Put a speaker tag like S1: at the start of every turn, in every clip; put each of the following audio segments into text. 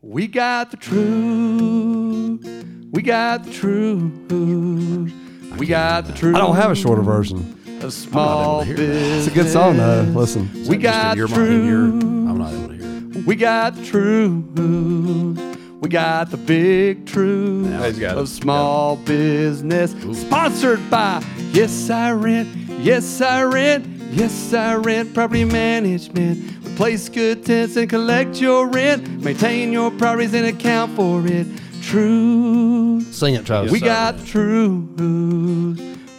S1: We got the truth. We got the truth. We got the truth.
S2: I don't have a shorter version.
S1: A small
S3: able to hear that.
S1: business.
S2: It's a good song though. Listen.
S1: We
S3: Just
S1: got the
S3: mind, in your-
S1: truth.
S3: I'm not able to hear it.
S1: We got the truth. We got the big truth
S4: he's got it.
S1: of small business. Sponsored by Yes I Rent, Yes I Rent, Yes I Rent Property Management. Place good tenants and collect your rent. Maintain your properties and account for it. True.
S2: Sing it, Travis.
S1: We got the truth.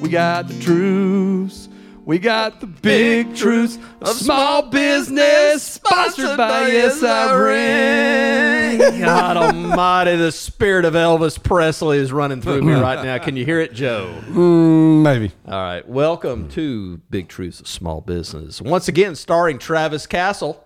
S1: We got the truths. We got the big truths of small business. Sponsored by Yes I Rent.
S4: God Almighty, the spirit of Elvis Presley is running through me right now. Can you hear it, Joe?
S2: Mm, maybe.
S4: All right. Welcome to Big Truths of Small Business. Once again, starring Travis Castle,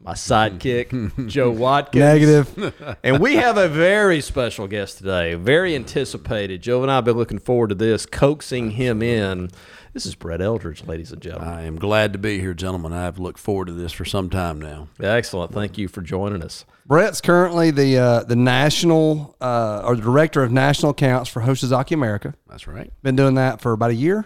S4: my sidekick, Joe Watkins.
S2: Negative.
S4: And we have a very special guest today, very anticipated. Joe and I have been looking forward to this, coaxing him in. This is Brett Eldridge, ladies and gentlemen.
S3: I am glad to be here, gentlemen. I've looked forward to this for some time now.
S4: Excellent. Thank you for joining us.
S2: Brett's currently the uh, the national uh, or the director of national accounts for Hoshizaki America.
S3: That's right.
S2: Been doing that for about a year.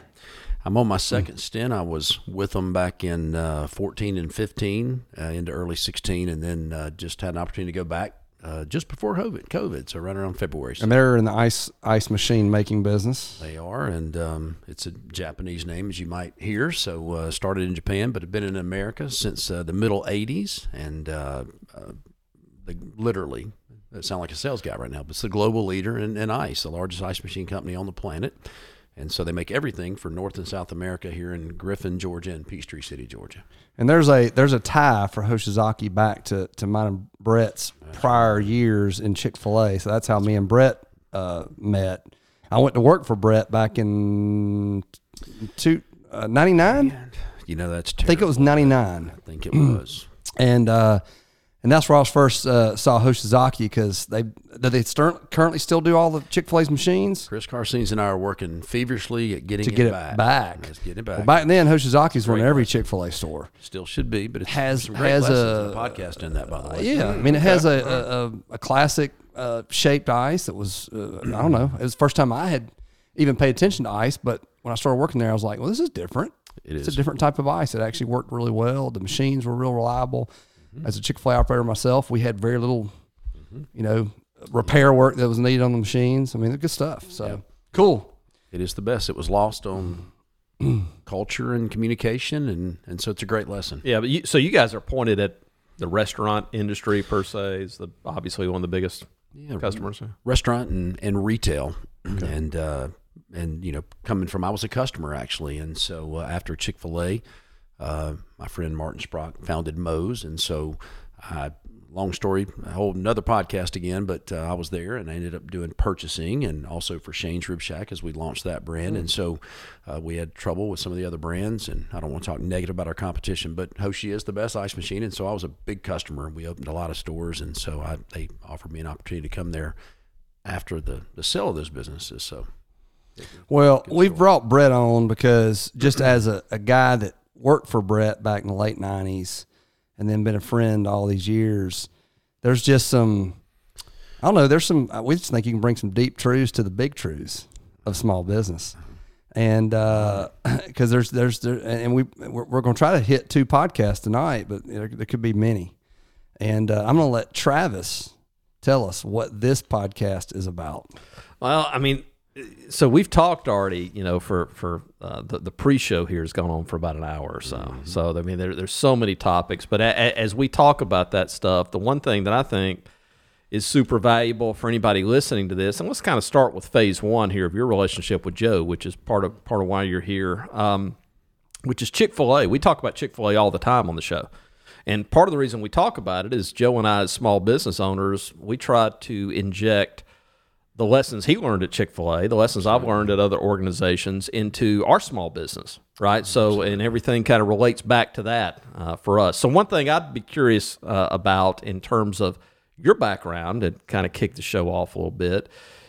S3: I'm on my second stint. I was with them back in uh, 14 and 15 uh, into early 16, and then uh, just had an opportunity to go back uh, just before COVID, COVID, so right around February.
S2: And they're in the ice ice machine making business.
S3: They are, and um, it's a Japanese name, as you might hear. So uh, started in Japan, but have been in America since uh, the middle '80s, and uh, uh, they literally. I sound like a sales guy right now, but it's the global leader in, in ice, the largest ice machine company on the planet. And so they make everything for North and South America here in Griffin, Georgia, and Peachtree City, Georgia.
S2: And there's a there's a tie for Hoshizaki back to to mine and Brett's prior years in Chick Fil A. So that's how me and Brett uh, met. I went to work for Brett back in two uh, ninety nine.
S3: You know that's
S2: I think it was ninety nine.
S3: I think it was.
S2: and uh, and that's where I was first uh, saw Hoshizaki because they do they start, currently still do all the Chick Fil A's machines.
S3: Chris Carsines and I are working feverishly at getting
S2: To get it
S3: back.
S2: back.
S3: Let's get it back.
S2: Well, back then, Hoshizaki's were in every Chick Fil A store.
S3: Still should be, but it
S2: Has- has a-
S3: podcast in that, by the way.
S2: Yeah, I mean, it has a a, a, a classic uh, shaped ice that was uh, I don't know. It was the first time I had even paid attention to ice, but when I started working there, I was like, well, this is different.
S3: It
S2: It's
S3: is.
S2: a different type of ice. It actually worked really well. The machines were real reliable. As a Chick Fil A operator myself, we had very little, you know, repair work that was needed on the machines. I mean, they're good stuff. So cool.
S3: It is the best. It was lost on culture and communication, and, and so it's a great lesson.
S4: Yeah, but you, so you guys are pointed at the restaurant industry per se is the obviously one of the biggest
S3: Yeah,
S4: customers.
S3: restaurant and, and retail, and uh, and you know, coming from I was a customer actually, and so uh, after Chick Fil A, uh, my friend Martin Sprock founded Moe's, and so I. Long story, a whole another podcast again, but uh, I was there and I ended up doing purchasing and also for Shane's Rib Shack as we launched that brand. And so uh, we had trouble with some of the other brands. And I don't want to talk negative about our competition, but Hoshi is the best ice machine. And so I was a big customer. And we opened a lot of stores. And so I, they offered me an opportunity to come there after the, the sale of those businesses. So
S2: Well, we've brought Brett on because just as a, a guy that worked for Brett back in the late nineties and then been a friend all these years, there's just some I don't know, there's some we just think you can bring some deep truths to the big truths of small business. And because there's there's there, and we we're, we're going to try to hit two podcasts tonight, but there, there could be many. And uh, I'm going to let Travis tell us what this podcast is about.
S4: Well, I mean, so we've talked already, you know, for for uh, the the pre-show here has gone on for about an hour or so. So I mean, there, there's so many topics, but a, a, as we talk about that stuff, the one thing that I think is super valuable for anybody listening to this, and let's kind of start with phase one here of your relationship with Joe, which is part of part of why you're here, um, which is Chick Fil A. We talk about Chick Fil A all the time on the show. And part of the reason we talk about it is Joe and I, as small business owners, we try to inject the lessons he learned at Chick fil A, the lessons I've learned at other organizations into our small business, right? So, and everything kind of relates back to that uh, for us. So, one thing I'd be curious uh, about in terms of your background and kind of kick the show off a little bit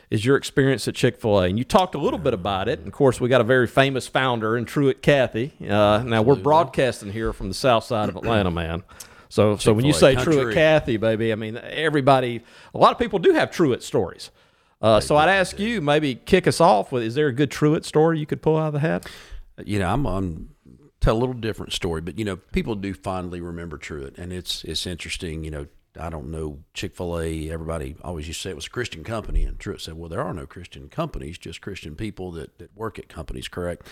S4: is your experience at Chick fil A. And you talked a little bit about it. And of course, we got a very famous founder in Truett Cathy. Uh, now, we're broadcasting here from the south side of Atlanta, man. So, so when you say Truett. Cathy, baby, I mean everybody. A lot of people do have Truett stories. Uh, so I'd ask you, maybe kick us off with: Is there a good Truett story you could pull out of the hat?
S3: you know, I'm on tell a little different story, but you know, people do fondly remember Truett, and it's it's interesting. You know, I don't know Chick Fil A. Everybody always used to say it was a Christian company, and Truett said, "Well, there are no Christian companies, just Christian people that that work at companies." Correct,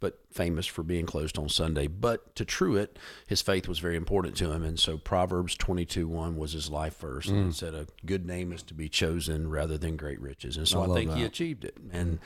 S3: but famous for being closed on Sunday. But to Truett, his faith was very important to him, and so Proverbs twenty two one was his life verse, and it said, "A good name is to be chosen rather than great riches," and so I, think he achieved it, and.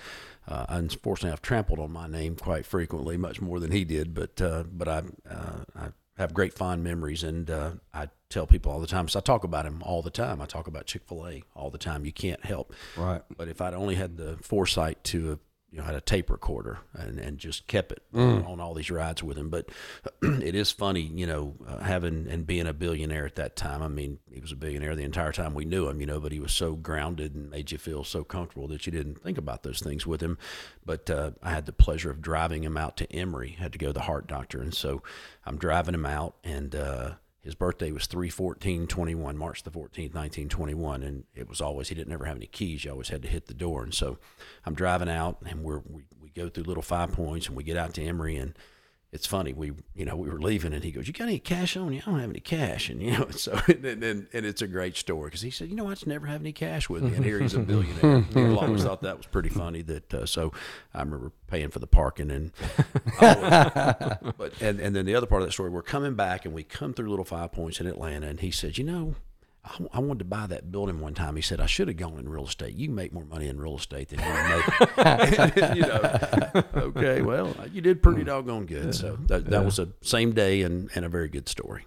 S3: Uh, unfortunately, I've trampled on my name quite frequently, much more than he did. But uh, but I uh, I have great fond memories, and uh, I tell people all the time. So I talk about him all the time. I talk about Chick Fil A all the time. You can't help.
S2: Right.
S3: But if I'd only had the foresight to have, you know had a tape recorder and, and just kept it on all these rides with him. But it is funny, you know, uh, having and being a billionaire at that time. I mean, he was a billionaire the entire time we knew him, you know, but he was so grounded and made you feel so comfortable that you didn't think about those things with him. But uh, I had the pleasure of driving him out to Emory. Had to go to the heart doctor, and so I'm driving him out and. Uh, his birthday was 31421, march the 14th 1921 and it was always he didn't ever have any keys. You always had to hit the door. And so i'm driving out and we're we, we go through little five points and we get out to emory and it's funny we you know we were leaving and he goes you got any cash on you? I don't have any cash. And you know so and, and, and it's a great story because he said you know i just never have any cash with me. And here he's a billionaire i always thought that was pretty funny that uh, so i remember paying for the parking and but and, and then the other part of that story, we're coming back and we come through Little Five Points in Atlanta, and he said, you know, I, I wanted to buy that building one time. He said I should have gone in real estate. You make more money in real estate than you make. you know, okay, well, you did pretty doggone good. So that, that was a same day and, and a very good story.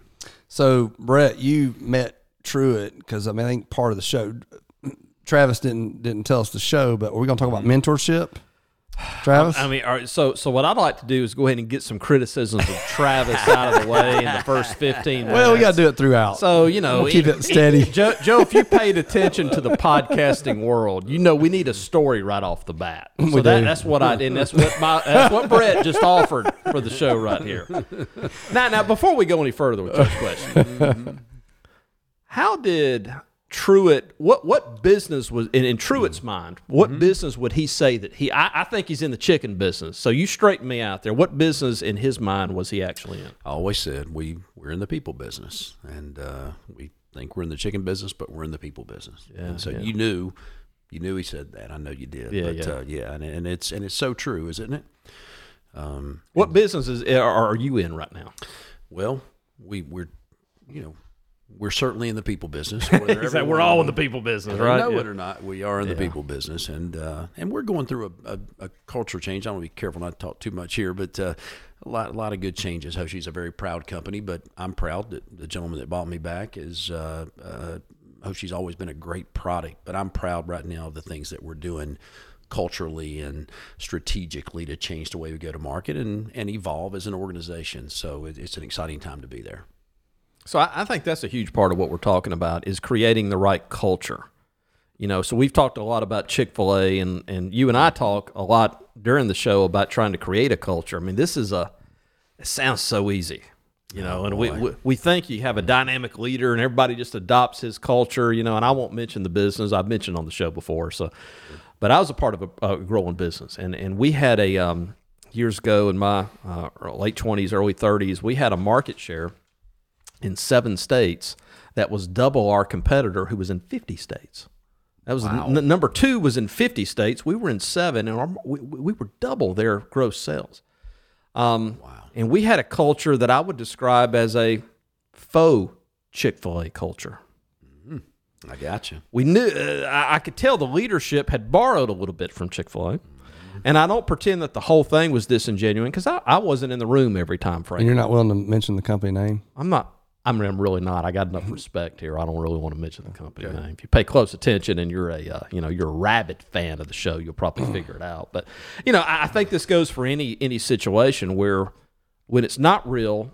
S2: So Brett, you met Truett because I mean I think part of the show. Travis didn't didn't tell us the show, but we're going to talk about mm-hmm. mentorship. Travis,
S4: I mean, all right, so so what I'd like to do is go ahead and get some criticisms of Travis out of the way in the first fifteen. Minutes.
S2: well, we got to do it throughout.
S4: So you know,
S2: We'll keep it steady.
S4: Joe, Joe, if you paid attention to the podcasting world, you know we need a story right off the bat. So
S2: We
S4: that,
S2: do.
S4: that's what I did. That's what my that's what Brett just offered for the show right here. Now, now before we go any further with Joe's question, how did Truett what what business was in, in Truett's mind? What business would he say that he? I, I think he's in the chicken business. So you straighten me out there. What business in his mind was he actually in?
S3: I always said we we're in the people business, and uh, we think we're in the chicken business, but we're in the people business. and so you knew, you knew he said that. I know you did.
S4: Yeah,
S3: but,
S4: yeah.
S3: Uh, yeah, and, and it's and it's so true, isn't it?
S4: What businesses are, are you in right now?
S3: Well, we we're you know we're certainly in the people business. whether
S4: we're all in the people business, right?
S3: Know
S4: Yeah.
S3: it or not, we are in the people business, and uh, and we're going through a, a, a culture change. I want to be careful not to talk too much here, but uh, a lot a lot of good changes. Hoshi's a very proud company, but I'm proud that the gentleman that bought me back is. Uh, uh, Hoshi's always been a great product, but I'm proud right now of the things that we're doing culturally and strategically to change the way we go to market and, and evolve as an organization. So it, it's an exciting time to be there.
S4: So I, I think that's a huge part of what we're talking about is creating the right culture. You know, so we've talked a lot about Chick Fil A, and and you and I talk a lot during the show about trying to create a culture. I mean, this is a. It sounds so easy, you know, and we, we we think you have a dynamic leader and everybody just adopts his culture, you know. And I won't mention the business I've mentioned on the show before, so. But I was a part of a, a growing business, and and we had a um, years ago in my uh, late twenties, early thirties, we had a market share in seven states that was double our competitor who was in 50 states. That was n- number two was in 50 states. We were in seven, and our, we, we were double their gross sales. Um, wow! And we had a culture that I would describe as a faux Chick Fil A culture.
S3: I got you.
S4: We knew uh, I, I could tell the leadership had borrowed a little bit from Chick Fil A, and I don't pretend that the whole thing was disingenuous because I, I wasn't in the room every time, Frank.
S2: and you're not willing to mention the company name.
S4: I'm not. I mean, I'm really not. I got enough respect here. I don't really want to mention the company name. If you pay close attention and you're a, uh, you know, you're a rabid fan of the show, you'll probably figure it out. But, you know, I, I think this goes for any any situation where, when it's not real,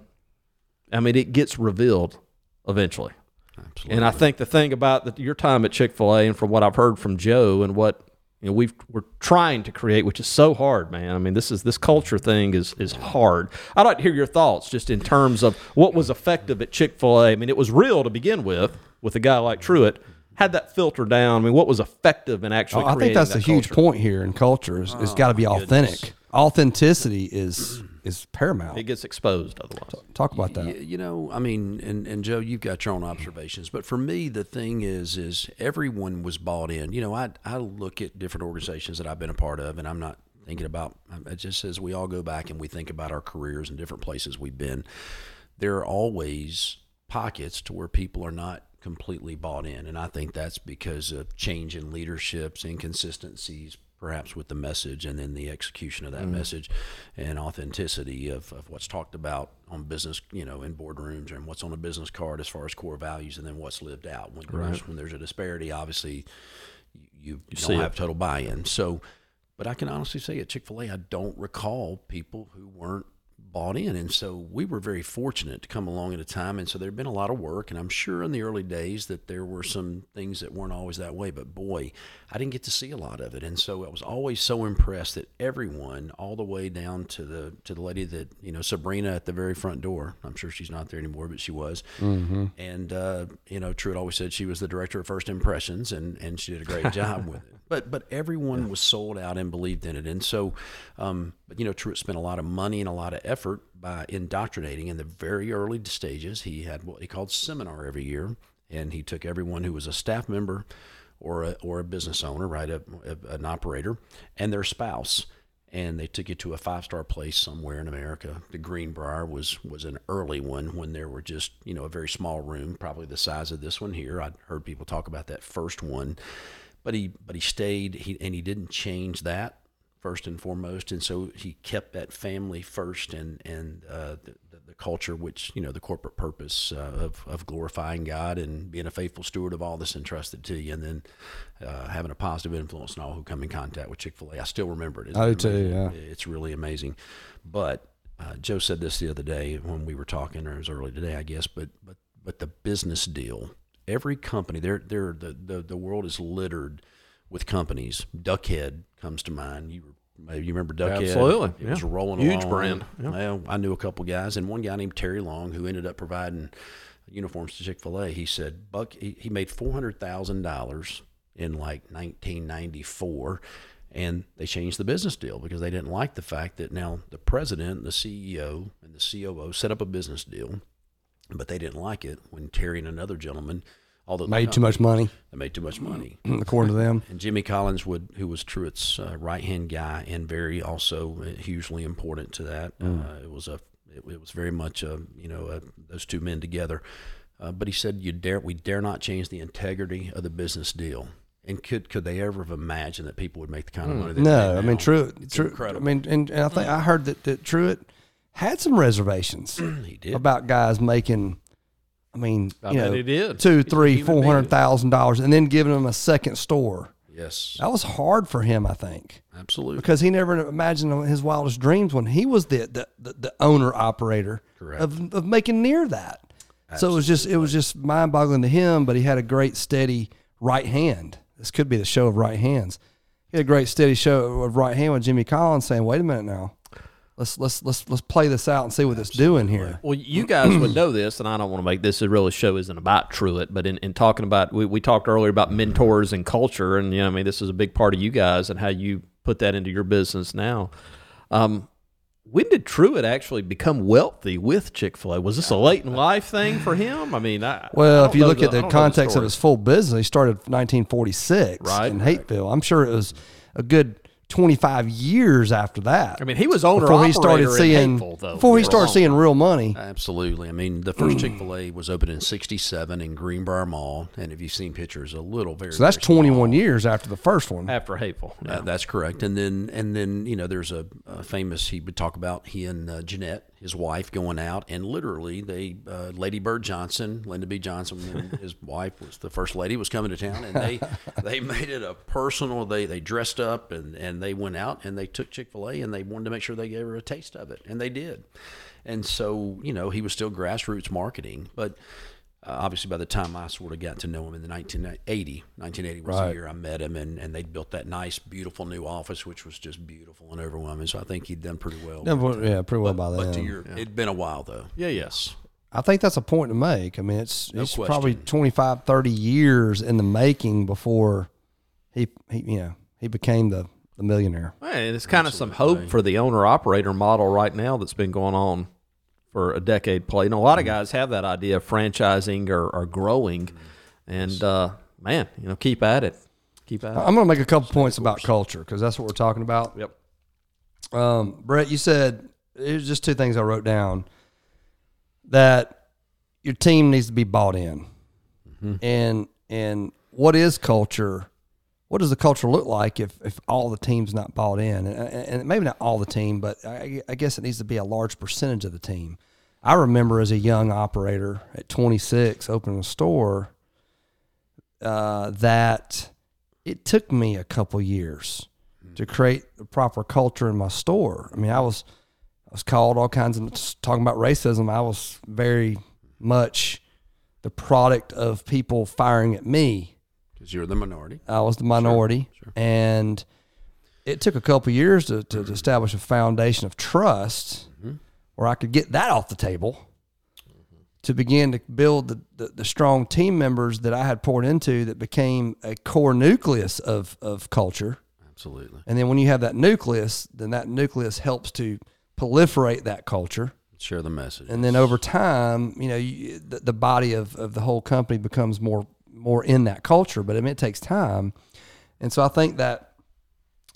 S4: I mean, it gets revealed eventually.
S3: Absolutely.
S4: And I think the thing about the, your time at Chick Fil A, and from what I've heard from Joe, and what you know we've we're trying to create, which is so hard, man. I mean, this is this culture thing is is hard. I'd like to hear your thoughts just in terms of what was effective at Chick Fil A. I mean, it was real to begin with with a guy like Truett. Had that filter down. I mean, what was effective in actually?
S2: Oh, I think that's
S4: that
S2: a huge point here in culture. Is, it's oh, got to be authentic. Authenticity is is paramount.
S4: It gets exposed otherwise.
S2: Talk about that.
S3: Y- You know, I mean, and, and Joe, you've got your own observations, but for me, the thing is, is everyone was bought in. You know, I I look at different organizations that I've been a part of, and I'm not thinking about. Um, it just as we all go back and we think about our careers and different places we've been. There are always pockets to where people are not completely bought in, and I think that's because of change in leaderships, inconsistencies, perhaps with the message and then the execution of that mm-hmm. message and authenticity of, of what's talked about on business, you know, in boardrooms and what's on a business card as far as core values and then what's lived out. When, there's, when there's a disparity, obviously you, you, don't
S4: it.
S3: have total buy-in. So, but I can honestly say at Chick-fil-A, I don't recall people who weren't bought in. And so we were very fortunate to come along at a time. And so there'd been a lot of work. And I'm sure in the early days that there were some things that weren't always that way. But boy, I didn't get to see a lot of it. And so I was always so impressed that everyone, all the way down to the to the lady that, you know, Sabrina at the very front door. I'm sure she's not there anymore, but she was. And uh, you know, Truett always said she was the director of first impressions and, and she did a great job with it. But but everyone was sold out and believed in it. And so um, but you know, Truett spent a lot of money and a lot of effort by indoctrinating in the very early stages. He had what he called seminar every year, and he took everyone who was a staff member or a, or a business owner, right, a, a- an operator, and their spouse, and they took you to a five star place somewhere in America. The Greenbrier was was an early one when there were just you know a very small room, probably the size of this one here. I'd heard people talk about that first one, but he but he stayed he and he didn't change that first and foremost, and so he kept that family first and and uh, the, the, the culture, which you know the corporate purpose uh, of of glorifying God and being a faithful steward of all that's entrusted to you, and then uh, having a positive influence on all who come in contact with Chick Fil A. I still remember it. It's
S2: I do too,
S3: amazing. It's really amazing, but. Uh, Joe said this the other day when we were talking, or it was early today, I guess. But but but the business deal. Every company, there there the, the the world is littered with companies. Duckhead comes to mind. You you remember Duckhead?
S4: Absolutely,
S3: it was
S4: yeah.
S3: rolling
S4: Huge
S3: along.
S4: brand, yeah.
S3: Well, I knew a couple guys, and one guy named Terry Long who ended up providing uniforms to Chick Fil A. He said Buck he, he made four hundred thousand dollars in like nineteen ninety four. And they changed the business deal because they didn't like the fact that now the president, the CEO, and the COO set up a business deal, but they didn't like it when Terry and another gentleman, although
S2: Made too much money,
S3: they made too much money.
S2: according to them.
S3: And Jimmy Collins would, who was Truett's uh, right hand guy, and very also hugely important to that. Uh, it was a, it, it was very much a, you know, uh those two men together. Uh, but he said, "You dare, we dare not change the integrity of the business deal." And could could they ever have imagined that people would make the kind of money? They
S2: No, I mean
S3: now?
S2: Truett.
S3: It's
S2: Truett
S3: incredible.
S2: I mean, and, and I think I heard that, that Truett had some reservations
S3: he did.
S2: about guys making. I mean,
S4: I
S2: you know,
S4: he did.
S2: two, three, four hundred thousand dollars, and then giving them a second store.
S3: yes,
S2: That was hard for him, I think,
S3: absolutely.
S2: because he never imagined in his wildest dreams when he was the the, the, the owner operator of, of making near that. So it was just it was just mind boggling to him, but he had a great steady right hand. This could be the show of right hands. He had a great steady show of right hand with Jimmy Collins saying, "Wait a minute now, let's let's let's let's play this out and see what it's doing here."
S4: Well, you guys would know this, and I don't want to make this a really show isn't about Truett, but in, in talking about, we, we talked earlier about mentors and culture, and you know, I mean, this is a big part of you guys and how you put that into your business now. Um, when did Truett actually become wealthy with Chick Fil A? Was this a late in life thing for him? I mean, I,
S2: Well,
S4: I
S2: if you look at the
S4: don't know
S2: context of his full business, he started 1946
S4: Right.
S2: in Hapeville. I'm sure it was a good 25 years after that.
S4: I mean, he was owner
S2: before he started seeing
S4: Hapeville, though,
S2: before he started seeing real money.
S3: Absolutely. I mean, the first Chick Fil A was opened in '67 in Greenbriar Mall, and if you've seen pictures, a little very.
S2: So that's
S3: very small.
S2: 21 years after the first one.
S4: after Hapeville.
S3: Uh, that's correct. And then, and then, you know, there's a, a famous. He would talk about he and uh, Jeannette, his wife, going out, and literally, they, uh, Lady Bird Johnson, Lyndon B. Johnson, and his wife was the first lady, was coming to town, and they, they made it a personal. They, they dressed up and and they went out and they took Chick Fil A and they wanted to make sure they gave her a taste of it, and they did. And so, you know, he was still grassroots marketing, but obviously, by the time I sort of got to know him in the 1980, 1980 was the year I met him, and, and they'd built that nice, beautiful new office, which was just beautiful and overwhelming. So I think he'd done pretty well.
S2: Yeah, but- yeah, pretty well by
S3: but to
S2: then.
S3: your, it'd been a while though.
S4: Yeah, yeah.
S3: Yes.
S2: I think that's a point to make. I mean, it's
S3: No
S2: it's probably
S3: question.
S2: 25, 30 years in the making before he, he you know, he became the, the millionaire.
S4: And it's kind of some hope for the owner operator model right now that's been going on for a decade. Play, you know, a lot of guys have that idea of franchising or, or growing, and uh, man, you know, keep at it, keep at it.
S2: I'm going to make a couple points about culture because that's what we're talking about.
S4: Yep.
S2: Um, Brett, you said here's just two things I wrote down that your team needs to be bought in, and and what is culture? What does the culture look like if, if all the team's not bought in? And, and maybe not all the team, but I, I guess it needs to be a large percentage of the team. I remember as a young operator at 26 opening a store uh, that it took me a couple years to create the proper culture in my store. I mean, I was I was called all kinds of talking about racism. I was very much the product of people firing at me.
S3: Because you're the minority.
S2: I was the minority, and it took a couple years to, to, to establish a foundation of trust mm-hmm. where I could get that off the table to begin to build the, the, the strong team members that I had poured into that became a core nucleus of, of culture.
S3: Absolutely.
S2: And then when you have that nucleus, then that nucleus helps to proliferate that culture.
S3: Share the message.
S2: And then over time, you know, you, the, the body of, of the whole company becomes more more in that culture. But I mean, it takes time. And so I think that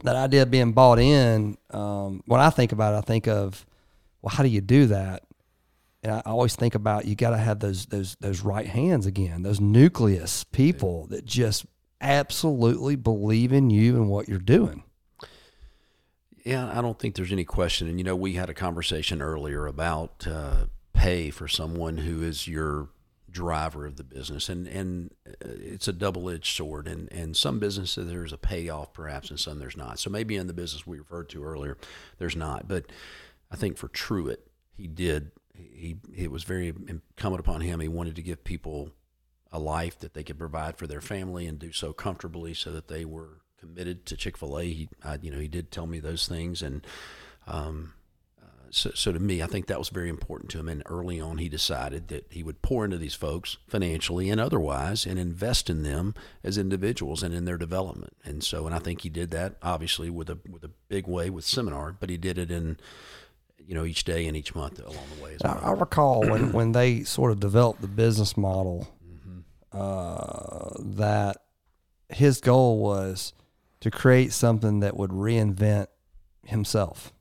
S2: that idea of being bought in, um, when I think about it, I think of, well, how do you do that? And I always think about you got to have those those those right hands again, those nucleus people that just absolutely believe in you and what you're doing.
S3: Yeah, I don't think there's any question. And you know, we had a conversation earlier about uh, pay for someone who is your driver of the business, and and uh, it's a double edged sword. And and some businesses there's a payoff perhaps, and some there's not. So maybe in the business we referred to earlier, there's not. But I think for Truett, he did. He it was very incumbent upon him. He wanted to give people a life that they could provide for their family and do so comfortably, so that they were committed to Chick Fil A. He, I, you know, he did tell me those things, and um, so, so to me, I think that was very important to him. And early on, he decided that he would pour into these folks financially and otherwise, and invest in them as individuals and in their development. And so, and I think he did that obviously with a with a big way with seminar, but he did it in you know each day and each month along the way well.
S2: I recall when, when they sort of developed the business model uh, that his goal was to create something that would reinvent himself.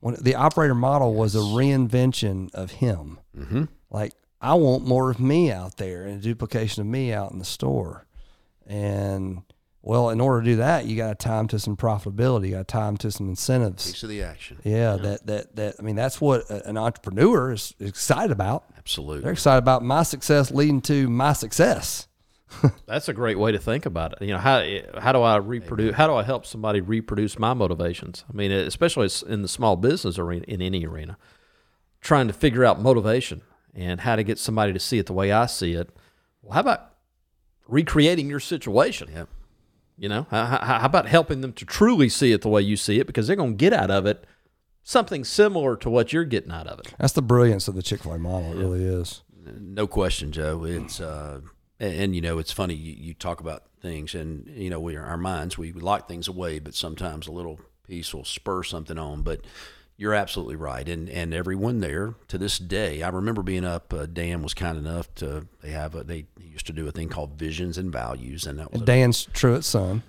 S2: When the operator model was a reinvention of him.
S3: Mm-hmm.
S2: Like I want more of me out there and a duplication of me out in the store. And well, in order to do that, you got to tie 'em to some profitability. You got to tie 'em to some incentives.
S3: Takes to the action.
S2: Yeah, that that that I mean that's what an entrepreneur is excited about.
S3: Absolutely, they're
S2: excited about my success leading to my success.
S4: That's a great way to think about it. You know, how how do I reproduce? How do I help somebody reproduce my motivations? I mean, especially in the small business arena, in any arena, trying to figure out motivation and how to get somebody to see it the way I see it. Well, how about recreating your situation?
S3: Yep.
S4: You know, how, how about helping them to truly see it the way you see it because they're going to get out of it something similar to what you're getting out of it.
S2: That's the brilliance of the Chick Fil A model. It really is.
S3: No question, Joe. It's uh, and, and, you know it's funny you, you talk about things and you know we our minds we lock things away, but sometimes a little piece will spur something on. But you're absolutely right, and and everyone there to this day, I remember being up. Uh, Dan was kind enough to they have a, they used to do a thing called visions and values, and that was
S2: And Dan's Truett's son.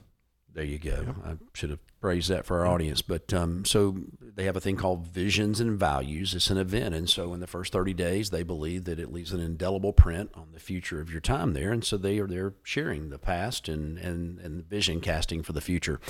S3: There you go. I should have praised that for our audience. But um, so they have a thing called Visions and Values. It's an event. And so in the first 30 days, they believe that it leaves an indelible print on the future of your time there. And so they are there sharing the past and, and, and vision casting for the future.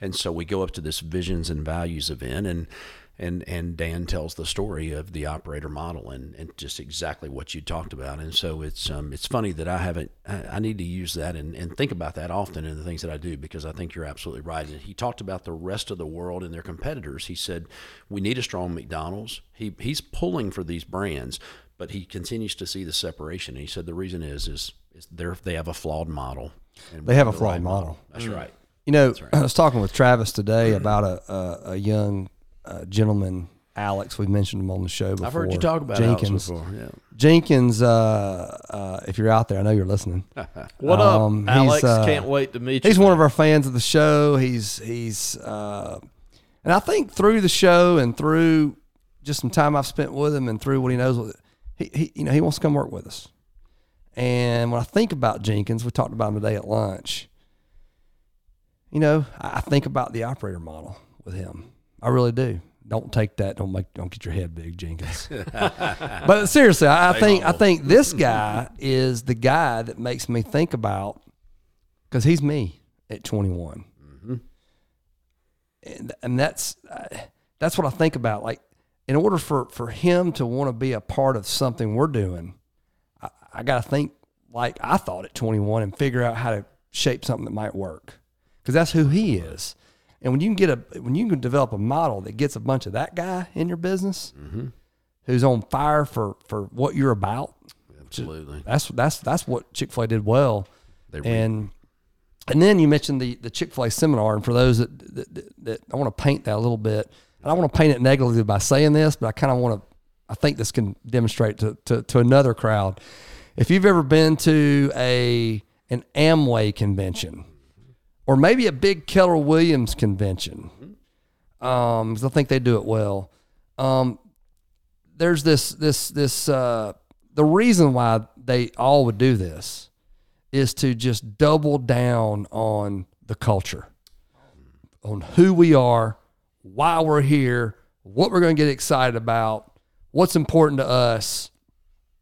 S3: And so we go up to this Visions and Values event and and and Dan tells the story of the operator model and, and just exactly what you talked about. And so it's um it's funny that I haven't I, I need to use that and, and think about that often in the things that I do because I think you're absolutely right. And he talked about the rest of the world and their competitors. He said we need a strong McDonald's. He he's pulling for these brands. but he continues to see the separation. And he said the reason is is is they they have a flawed model. And
S2: They have a flawed
S3: right
S2: model.
S3: That's right.
S2: You know, I was talking with Travis today about a a, a young uh, gentleman, Alex. We mentioned him on the show before.
S3: I've heard you talk about
S2: Jenkins.
S3: Alex before. Yeah.
S2: Jenkins, uh, uh, if you're out there, I know you're listening.
S4: What
S2: Um,
S4: up, Alex?
S2: uh,
S4: Can't wait to meet you.
S2: He's one of our fans of the show. He's he's uh, and I think through the show and through just some time I've spent with him and through what he knows, he, he you know he wants to come work with us. And when I think about Jenkins, we talked about him today at lunch. You know, I think about the operator model with him. I really do. Don't take that. Don't make. Don't get your head big, Jenkins. but seriously, I, I think I think this guy is the guy that makes me think about because he's me at 21, and, and that's uh, that's what I think about. Like, in order for for him to want to be a part of something we're doing, I, I got to think like I thought at 21 and figure out how to shape something that might work because that's who he is. And when you can get a when you can develop a model that gets a bunch of that guy in your business, mm-hmm. who's on fire for for what you're about,
S3: Absolutely.
S2: that's that's that's what Chick Fil A did well.
S3: They
S2: and and then you mentioned the the Chick Fil A seminar, and for those that that, that, that I want to paint that a little bit, and I want to paint it negatively by saying this, but I kind of want to. I think this can demonstrate to, to to another crowd. If you've ever been to a an Amway convention, or maybe a big Keller Williams convention, um, 'cause I think they do it well. Um, there's this this this uh, the reason why they all would do this is to just double down on the culture, on who we are, why we're here, what we're going to get excited about, what's important to us.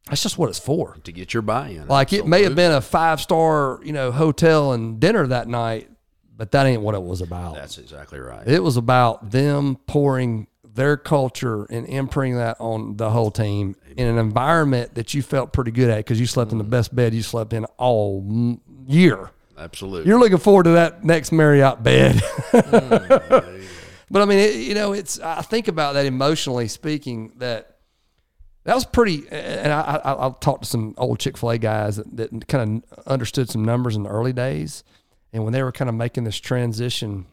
S2: That's just what it's for.
S3: to get your buy-in.
S2: Like it may have been a five star, you know, hotel and dinner that night, but that ain't what it was about.
S3: That's exactly right.
S2: It was about them pouring their culture and imprinting that on the whole team in an environment that you felt pretty good at because you slept in the mm-hmm. best bed you slept in all year.
S3: Absolutely.
S2: You're looking forward to that next Marriott bed. Mm-hmm. but I mean, it, you know, it's I think about that emotionally speaking that that was pretty. And I, I I'll talk to some old Chick Fil A guys that, that kind of understood some numbers in the early days, and when they were kind of making this transition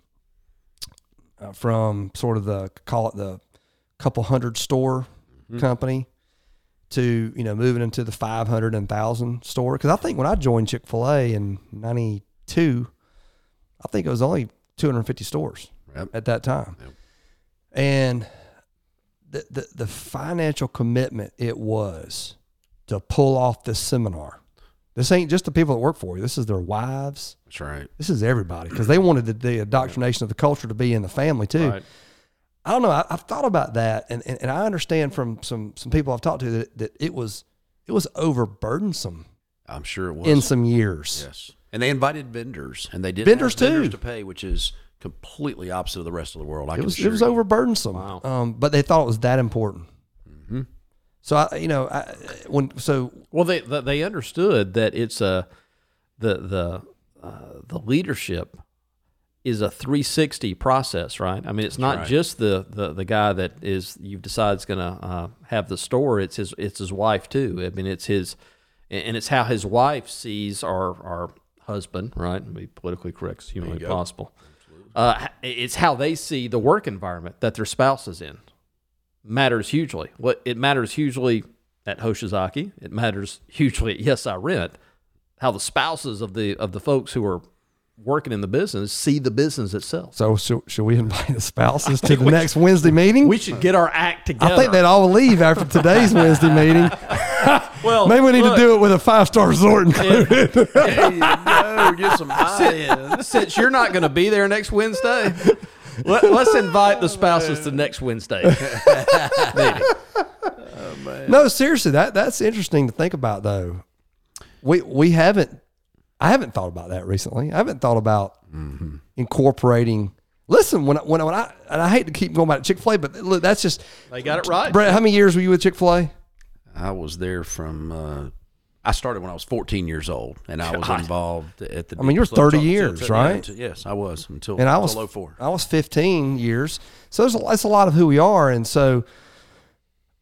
S2: uh, from sort of the call it the couple hundred store company to you know moving into the 500 and 1000 store because i think when i joined chick-fil-a in 92 i think it was only 250 stores
S3: Yep.
S2: at that time
S3: Yep.
S2: and the, the the financial commitment it was to pull off this seminar this ain't just the people that work for you this is their wives
S3: That's right.
S2: this is everybody because they wanted the, the indoctrination of the culture to be in the family too
S4: Right.
S2: I don't know. I, I've thought about that, and, and, and I understand from some some people I've talked to that, that it was it was overburdensome
S3: I'm sure it was.
S2: in some years.
S3: yes. And they invited vendors, and they did
S2: Vendors, too.
S3: to pay, which is completely opposite of the rest of the world. I
S2: It was it was
S3: you.
S2: overburdensome.
S4: Wow.
S2: Um, but they thought it was that important.
S3: Mm-hmm.
S2: So I, you know, I, when so
S4: Well, they they they understood that it's a the the uh, the leadership is a 360 process, right? I mean, it's not
S3: right.
S4: just the, the the guy that is you've decided is going to uh, have the store. It's his it's his wife too. I mean, it's his and it's how his wife sees our our husband, right? Be politically correct as humanly possible. Uh, it's how they see the work environment that their spouse is in matters hugely. What it matters hugely at Hoshizaki. It matters hugely at Yes I Rent. How the spouses of the of the folks who are working in the business see the business itself.
S2: so should, should we invite the spouses to the next Wednesday meeting?
S4: We should get our act together.
S2: I think they'd all leave after today's Wednesday meeting.
S4: well,
S2: Maybe we need
S4: look,
S2: to do it with a five star resort included.
S3: There you go. Get some buy-in.
S4: Since you're not going to be there next Wednesday, let, us invite the spouses to next Wednesday. meeting.
S2: No, seriously, that that's interesting to think about though. We we haven't I haven't thought about that recently. I haven't thought about incorporating Listen, when I, when I, when I and I hate to keep going back to Chick Fil A, but look, that's just
S4: They got it right.
S2: Brett. How many years were you with Chick Fil A?
S3: I was there from. Uh, I started when I was 14 years old, and I was involved at the.
S2: I mean, you're 30
S3: so- so-
S2: years,
S3: so-
S2: right?
S3: until- yes, I was until
S2: and I was
S3: low 04.
S2: I was 15 years. So there's a, that's a lot of who we are, and so,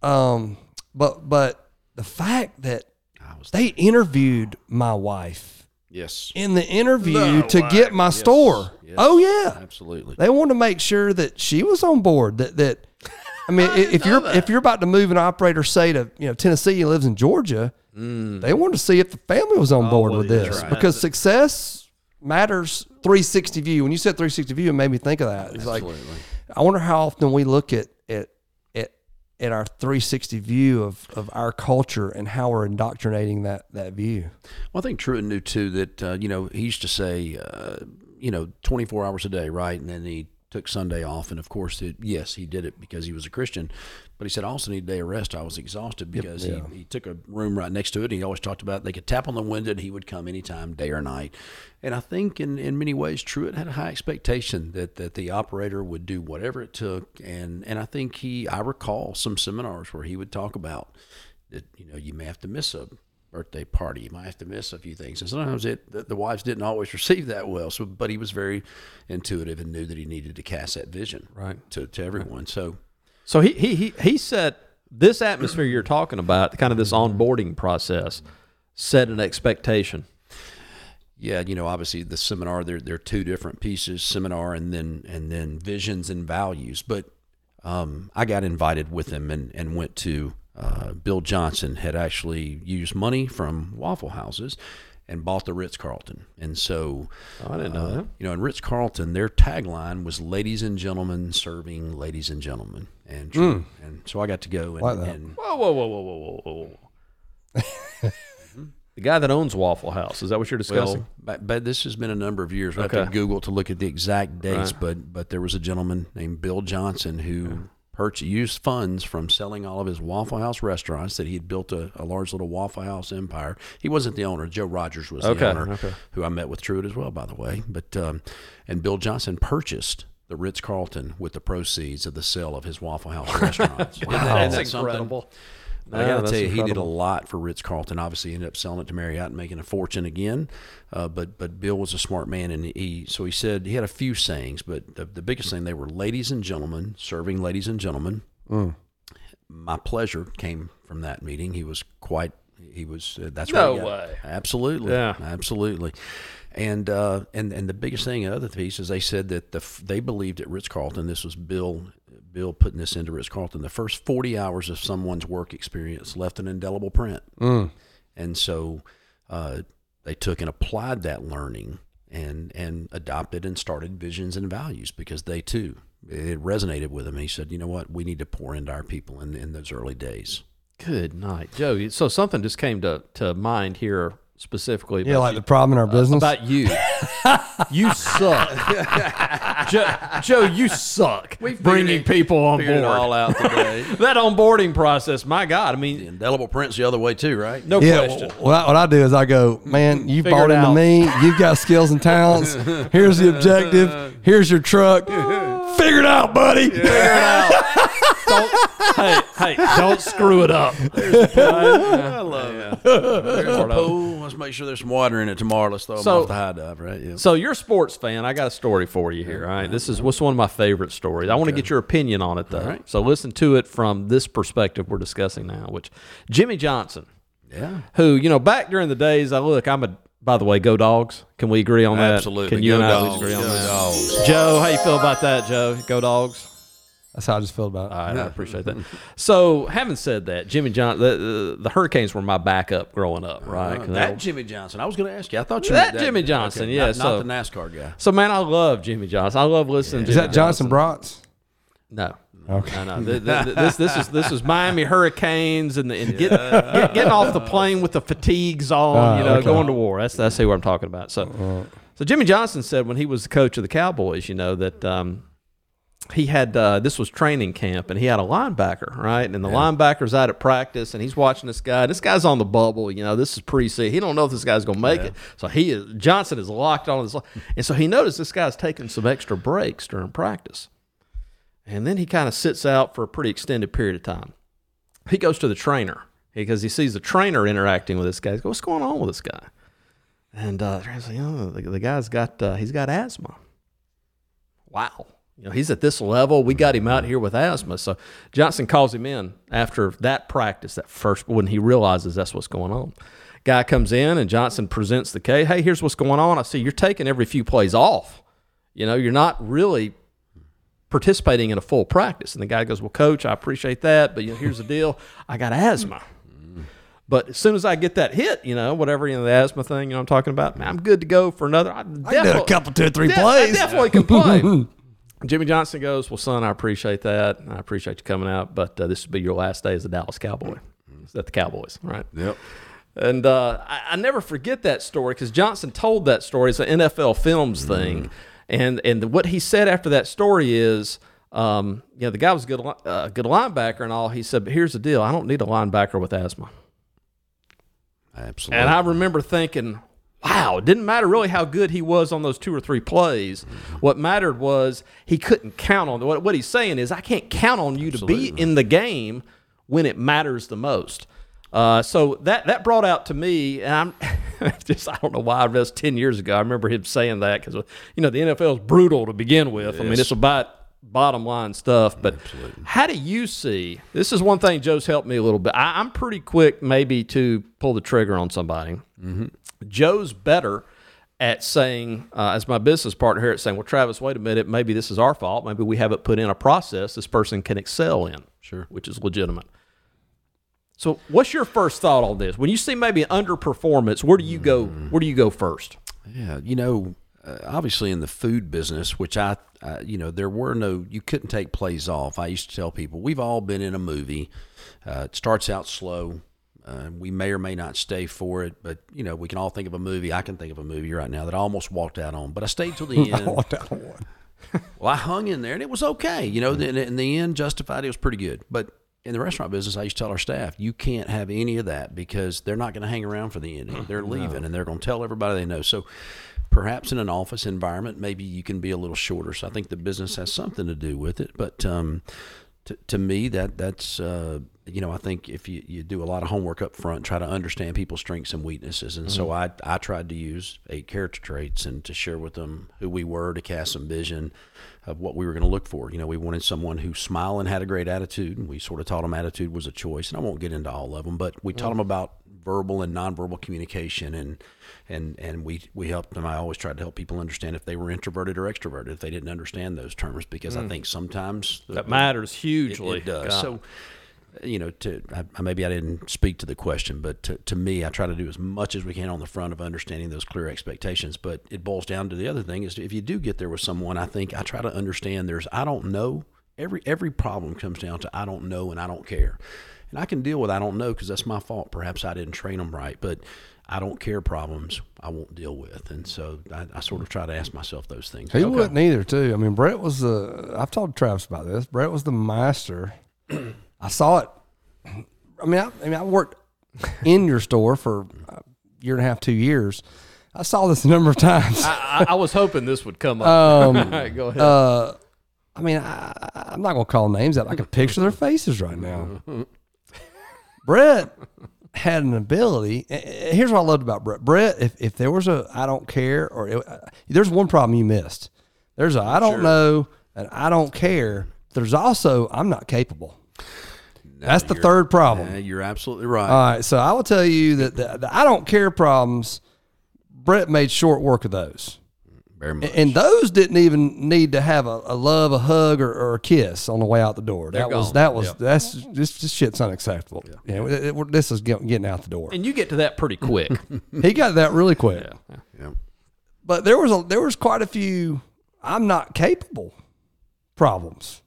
S2: um, but but the fact that
S3: I was
S2: they interviewed my wife
S3: yes,
S2: in the interview to get my store.
S3: yes.
S2: Oh yeah,
S3: absolutely.
S2: they wanted to make sure that she was on board. That that I mean, i- if you're if you're about to move an operator, say to you know Tennessee and lives in Georgia, they wanted to see if the family was on board with this
S3: right.
S2: because success matters. 360 view. When you said 360 view, it made me think of that. It's like I wonder how often we look at at at, at our 360 view of, of our culture and how we're indoctrinating that that view.
S3: Well, I think Truett knew too that uh, you know he used to say uh, you know 24 hours a day, right? And then he took Sunday off, and of course, it, yes, he did it because he was a Christian. But he said I also need a day of rest. I was exhausted because he, he took a room right next to it. And he always talked about they could tap on the window and he would come anytime, day or night. And I think in, in many ways, Truett had a high expectation that, that the operator would do whatever it took. And and I think he I recall some seminars where he would talk about that you know you may have to miss a birthday party. You might have to miss a few things, and sometimes it the, the wives didn't always receive that well. So, but he was very intuitive and knew that he needed to cast that vision
S4: Right.
S3: to to everyone. So,
S4: So he he he he set this atmosphere you're talking about, kind of this onboarding process, set an expectation.
S3: yeah, you know, obviously the seminar there there are two different pieces: seminar and then and then visions and values. But um, I got invited with him and and went to. Uh, Bill Johnson had actually used money from Waffle Houses and bought the Ritz Carlton, and so
S4: Oh, I didn't know
S3: Uh,
S4: that.
S3: You know, in Ritz Carlton, their tagline was "Ladies and gentlemen serving ladies and gentlemen," and and so I got to go and,
S2: Like
S3: and
S4: Whoa, whoa, whoa, whoa, whoa, whoa, whoa. the guy that owns Waffle House, is that what you're discussing?
S3: well, but, but this has been a number of years. I have to Google to look at the exact dates, but but there was a gentleman named Bill Johnson who. Purchased, used funds from selling all of his Waffle House restaurants that he had built a, a large little Waffle House empire. He wasn't the owner. Joe Rogers was the
S4: Okay,
S3: owner,
S4: okay.
S3: who I met with Truett as well, by the way. But um, and Bill Johnson purchased the Ritz Carlton with the proceeds of the sale of his Waffle House restaurants. Isn't that-
S4: That's
S3: isn't something?
S4: Incredible.
S3: But I got to tell you, he did a lot for Ritz Carlton. Obviously, he ended up selling it to Marriott and making a fortune again. Uh, but but Bill was a smart man, and he so he said he had a few sayings, but the, the biggest thing they were ladies and gentlemen serving ladies and gentlemen. My pleasure came from that meeting. He was quite. He was. Uh, that's
S4: No
S3: right.
S4: way.
S3: Absolutely.
S4: Yeah.
S3: Absolutely. And uh, and and the biggest thing, other piece, is they said that the they believed at Ritz Carlton. This was Bill Bill putting this into Ritz Carlton. The first forty hours of someone's work experience left an indelible print, and so uh, they took and applied that learning and and adopted and started visions and values because they too it resonated with him. And he said, you know what, we need to pour into our people in, in those early days.
S4: Good night, Joe. So something just came to, to mind here specifically.
S2: Yeah,
S4: about
S2: like
S4: you-
S2: the problem in our uh, business.
S4: about you. you suck, Joe, Joe. You suck. We bringing people on board.
S3: It all out today.
S4: that onboarding process. My God, I
S3: the
S4: mean,
S3: indelible prints the other way too, right?
S4: no
S2: yeah,
S4: question.
S2: wh- what I, what I do is I go, man, you
S4: Figure
S2: bought into
S4: out."
S2: me. You've got skills and talents. Here's the objective. Here's your truck. Figure it out, buddy.
S4: Figure it out. don't, hey, hey, don't screw it up.
S3: I love it. Let's make sure there's some water in it tomorrow. Let's throw them
S4: So-
S3: off the high dive, right? Yeah.
S4: So you're a sports fan. I got a story for you here. All right, this is what's one of my favorite stories. I want to get your opinion on it though.
S3: right.
S4: So listen to it from this perspective we're discussing now, which Jimmy Johnson,
S3: Yeah.
S4: who you know back during the days. I look. I'm a. By the way, go dogs. Can we agree on that?
S3: Absolutely.
S4: Can you
S3: Go
S4: and I
S3: dogs.
S4: agree on
S3: Go
S4: that?
S3: dogs.
S4: Joe, how you feel about that, Joe? Go dogs.
S2: That's how I just feel about it.
S4: All right, I appreciate that. So, having said that, Jimmy John, the, the, the Hurricanes were my backup growing up, right?
S3: Uh, that Jimmy Johnson. I was going to ask you. I thought you
S4: That
S3: meant
S4: Jimmy Johnson,
S3: okay,
S4: yeah,
S3: Not,
S4: so-
S3: not the NASCAR guy.
S4: so, man, I love Jimmy Johnson. I love listening. to
S2: Is that Johnson Brats?
S4: No.
S2: Okay.
S4: No, no. Th- th- th- this this is this is Miami Hurricanes and, the, and get, get, getting off the plane with the fatigues on,
S2: Ah,
S4: you know,
S2: okay.
S4: going to war. That's that's who I'm talking about. So, so Jimmy Johnson said when he was the coach of the Cowboys, you know that um, he had uh, this was training camp and he had a linebacker, right? And the linebacker's out at practice and he's watching this guy. This guy's on the bubble, you know. This is preseason. He don't know if this guy's gonna make it. So he is Johnson is locked on his, and so he noticed this guy's taking some extra breaks during practice. And then he kind of sits out for a pretty extended period of time. He goes to the trainer because he sees the trainer interacting with this guy. He goes, What's going on with this guy? And uh, the oh, the, the guy's got uh, he's got asthma. Wow. You know, he's at this level. We got him out here with asthma. So Johnson calls him in after that practice, that first when he realizes that's what's going on. Guy comes in and Johnson presents the case. Hey, here's what's going on. I see you're taking every few plays off. You know, you're not really participating in a full practice. And the guy goes, Well, coach, I appreciate that, but you know, here's the deal. I got asthma. But as soon as I get that hit, you know, whatever, you know, the asthma thing, you know, I'm talking about, man, I'm good to go for another. I,
S2: I did a couple, two or three
S4: de-
S2: plays.
S4: I definitely can play. Jimmy Johnson goes, Well, son, I appreciate that. I appreciate you coming out, but uh, this will be your last day as a Dallas Cowboy. Is that the Cowboys, right?
S3: Yep.
S4: And uh, I, I never forget that story because Johnson told that story. It's an NFL Films thing, and and what he said after that story is, um, you know, the guy was a good uh, good linebacker and all. He said, but here's the deal: I don't need a linebacker with asthma.
S3: Absolutely.
S4: And I remember thinking, wow, it didn't matter really how good he was on those two or three plays. What mattered was he couldn't count on what, what he's saying is I can't count on you to be in the game when it matters the most. Uh, so that that brought out to me, and I'm just I don't know why I was ten years ago. I remember him saying that because you know the NFL is brutal to begin with. I mean, it's about bottom line stuff. But how do you see? This is one thing Joe's helped me a little bit. I, I'm pretty quick maybe to pull the trigger on somebody. Joe's better at saying, uh, as my business partner here, at saying, "Well, Travis, wait a minute. Maybe this is our fault. Maybe we haven't put in a process this person can excel in,
S3: Sure.
S4: which is legitimate." So, what's your first thought on this? When you see maybe an underperformance, where do you go? Where do you go first?
S3: Yeah, you know, uh, obviously in the food business, which I, uh, you know, there were no, you couldn't take plays off. I used to tell people, we've all been in a movie. Uh, it starts out slow. Uh, we may or may not stay for it, but you know, we can all think of a movie. I can think of a movie right now that I almost walked out on, but I stayed till the end.
S2: Walked out on one.
S3: Well, I hung in there and it was okay. You know, in, in the end, justified, it was pretty good. But in the restaurant business, I used to tell our staff, you can't have any of that because they're not going to hang around for the ending. They're leaving and they're going to tell everybody they know. So perhaps in an office environment, maybe you can be a little shorter. So I think the business has something to do with it. But um, to, to me, that that's uh, you know, I think if you, you do a lot of homework up front, try to understand people's strengths and weaknesses. And so mm-hmm. I I tried to use eight character traits and to share with them who we were to cast some vision of what we were going to look for. You know, we wanted someone who smiled and had a great attitude. And we sort of taught them attitude was a choice. And I won't get into all of them, but we taught them mm-hmm. about verbal and nonverbal communication and and and we we helped them. I always tried to help people understand if they were introverted or extroverted if they didn't understand those terms because I mm. think sometimes
S4: That matters
S3: it,
S4: hugely.
S3: it does.
S4: God.
S3: So, you know, to I, maybe I didn't speak to the question, but to, to me, I try to do as much as we can on the front of understanding those clear expectations. But it boils down to the other thing is if you do get there with someone, I think I try to understand there's I don't know. Every every problem comes down to I don't know and I don't care, and I can deal with I don't know because that's my fault. Perhaps I didn't train them right, but I don't care problems I won't deal with, and so I, I sort of try to ask myself those things.
S2: He wouldn't either, too. I mean, Brett was the. I've told Travis about this. Brett was the master. I saw it. I mean, I, I mean, I worked in your store for a year and a half, two years. I saw this a number of times.
S4: I, I, I was hoping this would come up.
S2: Um,
S4: All right, go ahead.
S2: uh, I mean, I, I'm not going to call names out. I can picture their faces right now. Brett had an ability. Here's what I loved about Brett. Brett, if, if there was a I don't care, or it, uh, there's one problem you missed. There's a I don't know and I don't care. There's also I'm not capable. That's the third problem.
S3: Yeah, you're absolutely right.
S2: All right, so I will tell you that the, the I don't care problems. Brett made short work of those.
S3: Very much.
S2: And those didn't even need to have a, a love, a hug, or, or a kiss on the way out the door. That was that was
S4: Yep.
S2: that's this, this shit's unacceptable. You know, it- it- this is getting out the door.
S4: and you get to that pretty quick.
S2: He got that really quick.
S3: Yeah. yeah.
S2: But there was a there was quite a few I'm not capable problems,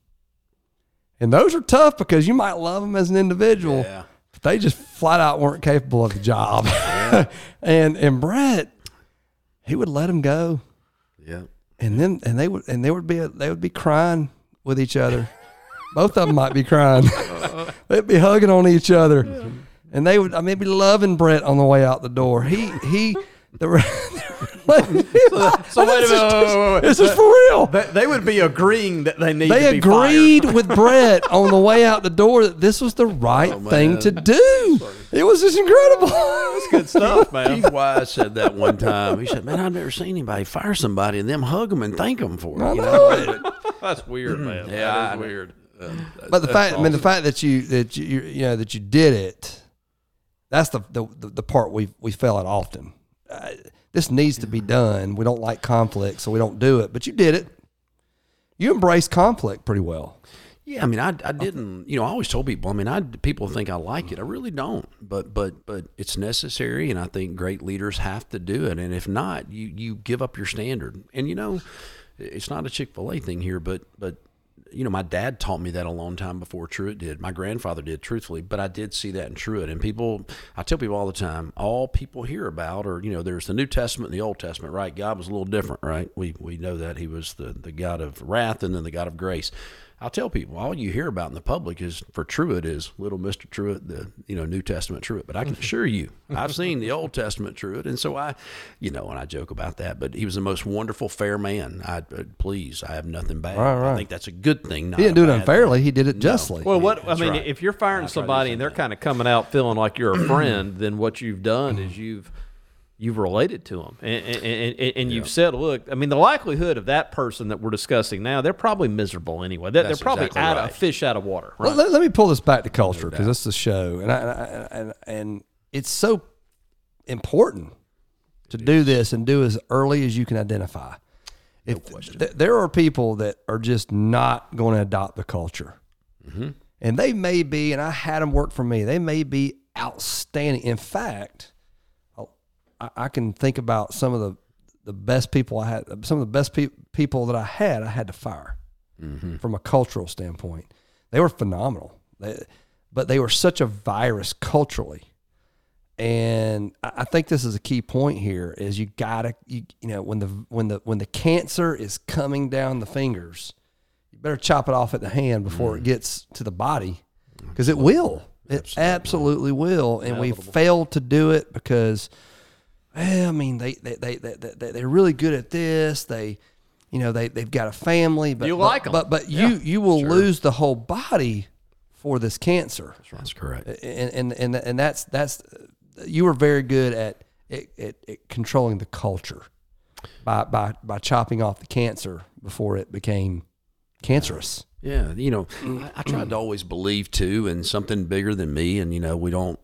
S2: and those are tough because you might love them as an individual,
S3: Yeah.
S2: but they just flat out weren't capable of the job. and and Brett, he would let them go.
S3: Yeah.
S2: and then and they would and they would be they would be crying with each other. Both of them might be crying. They'd be hugging on each other, and they would I mean be loving Brett on the way out the door. He he the. so,
S4: so wait a minute, wait, wait, wait, wait.
S2: This is for real.
S4: they, they would be agreeing that they need
S2: They
S4: to be
S2: agreed with Brett on the way out the door that this was the right
S3: Oh,
S2: thing to do. It was just incredible.
S4: fired. Good stuff, man.
S3: Keith Wise said that one time. He said, "Man, I've never seen anybody fire somebody and them hug them and thank them for it."
S2: I
S3: You
S2: know
S3: know?
S2: it.
S4: That's weird, man.
S3: Yeah,
S4: that
S3: I
S4: is
S3: know.
S4: weird.
S2: But the fact, I mean, the fact that you that you you know that you did it, that's the the, the part we we fail at often. Uh, this needs to be done. We don't like conflict, so we don't do it. But you did it. You embrace conflict pretty well.
S3: Yeah, I mean, I, I didn't, you know, I always told people. I mean, I people think I like it. I really don't, but but but it's necessary, and I think great leaders have to do it. And if not, you you give up your standard. And you know, it's not a Chick Fil A thing here, but but you know, my dad taught me that a long time before Truett did. My grandfather did, truthfully, but I did see that in Truett. And people, I tell people all the time, all people hear about, or you know, there's the New Testament and the Old Testament, right? God was a little different, right? We we know that He was the the God of wrath and then the God of grace. I'll tell people all you hear about in the public is for Truett is little Mister Truett, the you know New Testament Truett. But I can assure you, I've seen the Old Testament Truett, and so I, you know, and I joke about that. But he was the most wonderful, fair man. I uh, please, I have nothing bad.
S2: Right, right.
S3: I think that's a good thing. Not
S2: He didn't do it
S3: bad
S2: unfairly. He did it justly.
S4: Well, what I mean,
S3: right.
S4: if you're firing somebody and they're kind of coming out feeling like you're a friend, then what you've done is you've you've related to them and, and, and, and you've said, look, I mean, the likelihood of that person that we're discussing now, they're probably miserable anyway. They're, they're probably
S3: exactly
S4: out
S3: right.
S4: of fish out of water.
S2: Well, let, let me pull this back to culture because this is a show, and I, and, I, and it's so important to do this and do as early as you can identify. If th- there are people that are just not going to adopt the culture, mm-hmm. and they may be, and I had them work for me. They may be outstanding. In fact, I, I can think about some of the the best people I had, some of the best pe- people that I had, I had to fire from a cultural standpoint. They were phenomenal, they, but they were such a virus culturally. And I I think this is a key point here: is you gotta, you, you know, when the when the when the cancer is coming down the fingers, you better chop it off at the hand before it gets to the body, because it will. It absolutely, will. And we failed to do it because well, I mean, they they, they, they, they they're really good at this. They, you know, they they've got a family, but
S4: You
S2: but-
S4: like 'em.
S2: but but you you will lose the whole body for this cancer,
S3: That's correct.
S2: and and and, and that's that's you were very good at, at, at, at controlling the culture by by by chopping off the cancer before it became cancerous.
S3: Yeah, you know, I, I tried to always believe too in something bigger than me, and you know, we don't.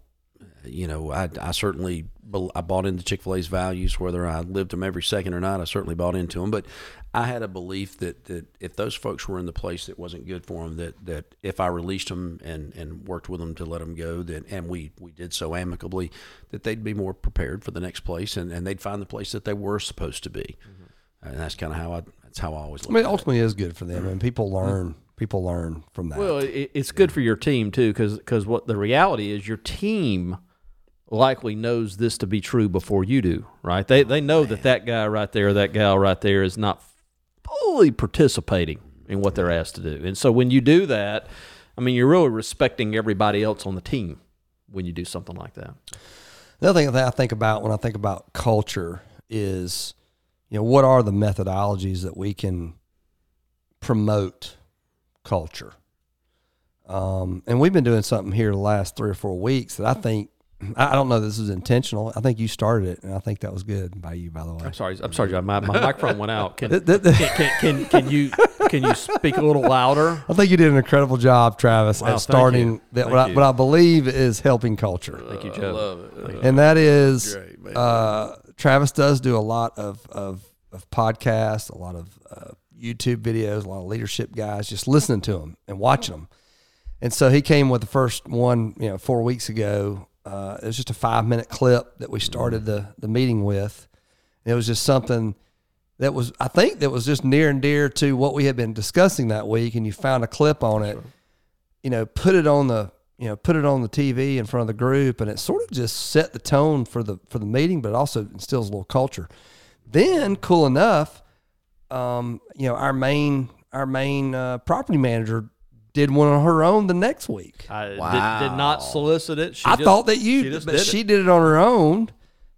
S3: You know, I, I certainly I bought into Chick Fil A's values, whether I lived them every second or not. I certainly bought into them, but I had a belief that, that if those folks were in the place that wasn't good for them, that, that if I released them and, and worked with them to let them go, that and we, we did so amicably, that they'd be more prepared for the next place and, and they'd find the place that they were supposed to be, mm-hmm. and that's kind of how I that's how I always.
S2: I mean, it
S3: at
S2: ultimately is good for them, and people mm-hmm. learn. People learn from that.
S4: Well, it, it's good for your team too, because because what the reality is, your team likely knows this to be true before you do, right? They they know that that guy right there, that gal right there, is not fully participating in what they're asked to do, and so when you do that, I mean, you're really respecting everybody else on the team when you do something like that.
S2: The other thing that I think about when I think about culture is, you know, what are the methodologies that we can promote culture? Um, and we've been doing something here the last three or four weeks that I think I I don't know this is intentional. I think you started it, and I think that was good by you, by the way.
S4: I'm sorry, I'm sorry, John. My, my microphone went out. Can,
S2: Th- th- th-
S4: can, can can you can you speak a little louder?
S2: I think you did an incredible job, Travis,
S4: Wow,
S2: at starting that what I, what I believe is helping culture.
S4: Thank you, Joe. I love it.
S2: Thank and that is
S3: Great,
S2: uh, Travis does do a lot of of, of podcasts, a lot of uh, YouTube videos, a lot of leadership guys, just listening to them and watching them. And so he came with the first one, you know, four weeks ago. Uh, it was just a five minute clip that we started the the meeting with. It was just something that was, I think, that was just near and dear to what we had been discussing that week. And you found a clip on it, you know, put it on the, you know, put it on the TV in front of the group, and it sort of just set the tone for the for the meeting, but it also instills a little culture. Then, cool enough, um, you know, our main our main uh, property manager did one on her own the next week.
S4: I did, did not solicit it. She
S2: I
S4: just-
S2: thought that you,
S4: she just
S2: but
S4: did
S2: she
S4: it.
S2: did it on her own.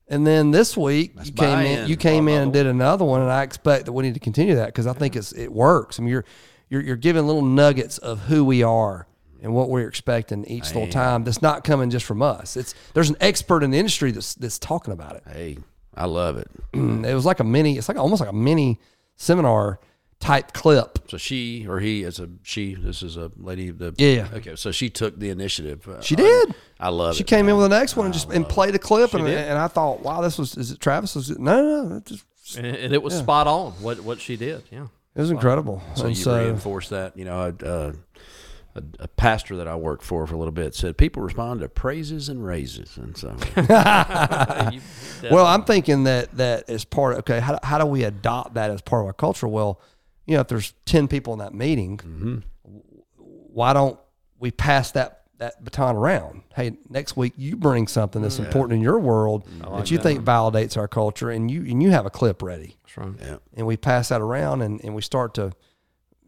S2: And then this week you came in,
S3: buy-in.
S2: you came in and did another one, and I expect that we need to continue that because I think it's it works. I mean, you're you're you're giving little nuggets of who we are and what we're expecting each little time. That's not coming just from us. It's there's an expert in the industry that's that's talking about it.
S3: Hey, I love it.
S2: it was like a mini. It's like almost like a mini seminar type clip.
S3: So she or he is a she. This is a lady. The
S2: Yeah.
S3: Okay, so she took the initiative. Uh,
S2: She did.
S3: I love it.
S2: She
S3: it.
S2: came in with the next one and just and played a clip, and, and I thought, wow, this was is it Travis? Was it, no, no, just,
S4: and, and it was spot on what what she did. Yeah.
S2: it was incredible.
S3: So
S2: and
S3: you
S2: so
S3: reinforce that. You know, a, uh, a, a pastor that I worked for for a little bit said people respond to praises and raises, and so
S2: well, I'm thinking that that is part of okay. How, how do we adopt that as part of our culture? Well, you know, if there's ten people in that meeting,
S3: Mm-hmm.
S2: why don't we pass that that baton around? Hey, next week you bring something that's important in your world that you think validates our culture, and you and you have a clip ready,
S4: That's right.
S3: yeah.
S2: and we pass that around, and, and we start to,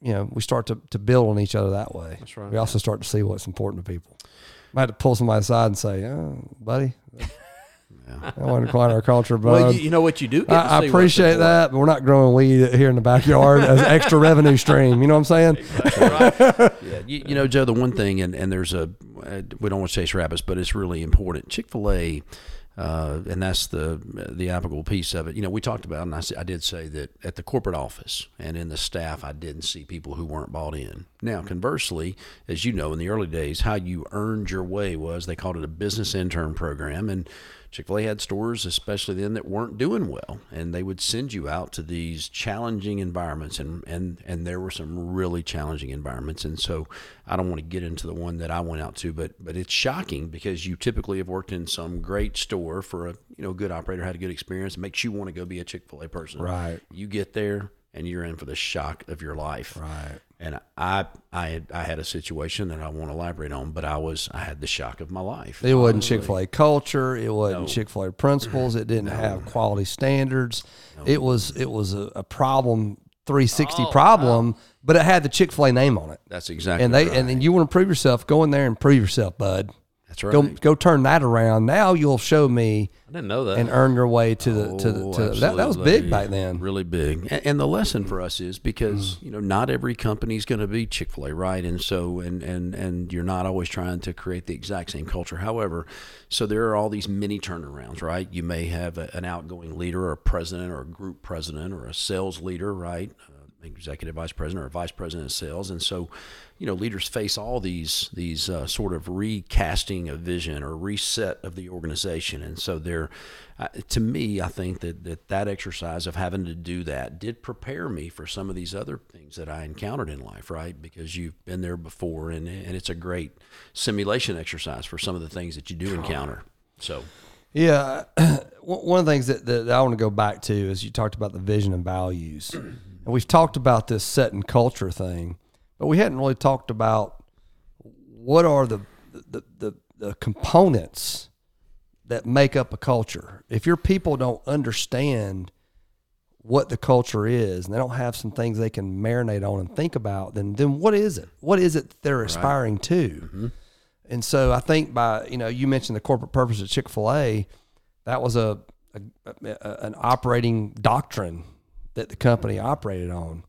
S2: you know, we start to, to build on each other that way.
S4: That's right.
S2: We also start to see what's important to people. I had to pull somebody aside and say, "Oh, buddy." That wasn't quite our culture, but
S4: Well, you, you know what you do.
S2: I, I appreciate that, but we're not growing weed here in the backyard as an extra revenue stream. You know what I'm saying?
S3: Yeah, you, you know, Joe. The one thing, and, and there's a uh, we don't want to chase rabbits, but it's really important. Chick Fil A, uh, and that's the the applicable piece of it. You know, we talked about, and I, I did say that at the corporate office and in the staff, I didn't see people who weren't bought in. Now, conversely, as you know, in the early days, how you earned your way was they called it a business intern program, and Chick fil A had stores, especially then, that weren't doing well. And they would send you out to these challenging environments. And, and, and there were some really challenging environments. And so I don't want to get into the one that I went out to, but, but it's shocking because you typically have worked in some great store for a you know good operator, had a good experience. It makes you want to go be a Chick fil A person.
S2: Right.
S3: You get there and you're in for the shock of your life.
S2: Right.
S3: And I, I, had, I had a situation that I won't elaborate on, but I was, I had the shock of my life.
S2: It wasn't Chick Fil A culture. It wasn't Chick Fil A principles. It didn't have quality standards. It was it was a, a problem, 360 problem, but it had the Chick Fil A name on it.
S3: That's exactly
S2: And they
S3: right.
S2: and then you want to prove yourself, go in there and prove yourself, bud.
S3: That's right.
S2: Go go turn that around. Now you'll show me
S4: I didn't know that.
S2: and earn your way to the to the
S3: Oh,
S2: to that, that was big back then.
S3: Really big. And, and the lesson for us is because
S2: Mm.
S3: you know not every company is going to be Chick Fil A, right? And so and and and you're not always trying to create the exact same culture. However, so there are all these mini turnarounds, right? You may have a, an outgoing leader, or a president, or a group president, or a sales leader, right? Executive vice president or vice president of sales, and so you know leaders face all these these uh, sort of recasting of vision or reset of the organization, and so they're uh, to me, I think that, that that exercise of having to do that did prepare me for some of these other things that I encountered in life, right? Because you've been there before, and and it's a great simulation exercise for some of the things that you do encounter. So
S2: Yeah, one of the things that, that I want to go back to is you talked about the vision and values, and we've talked about this set and culture thing, but we hadn't really talked about what are the the, the, the components that make up a culture. If your people don't understand what the culture is, and they don't have some things they can marinate on and think about, then then what is it? What is it they're aspiring to? Mm-hmm. And so I think by you know you mentioned the corporate purpose of Chick Fil A, that was a, a, a an operating doctrine that the company operated on.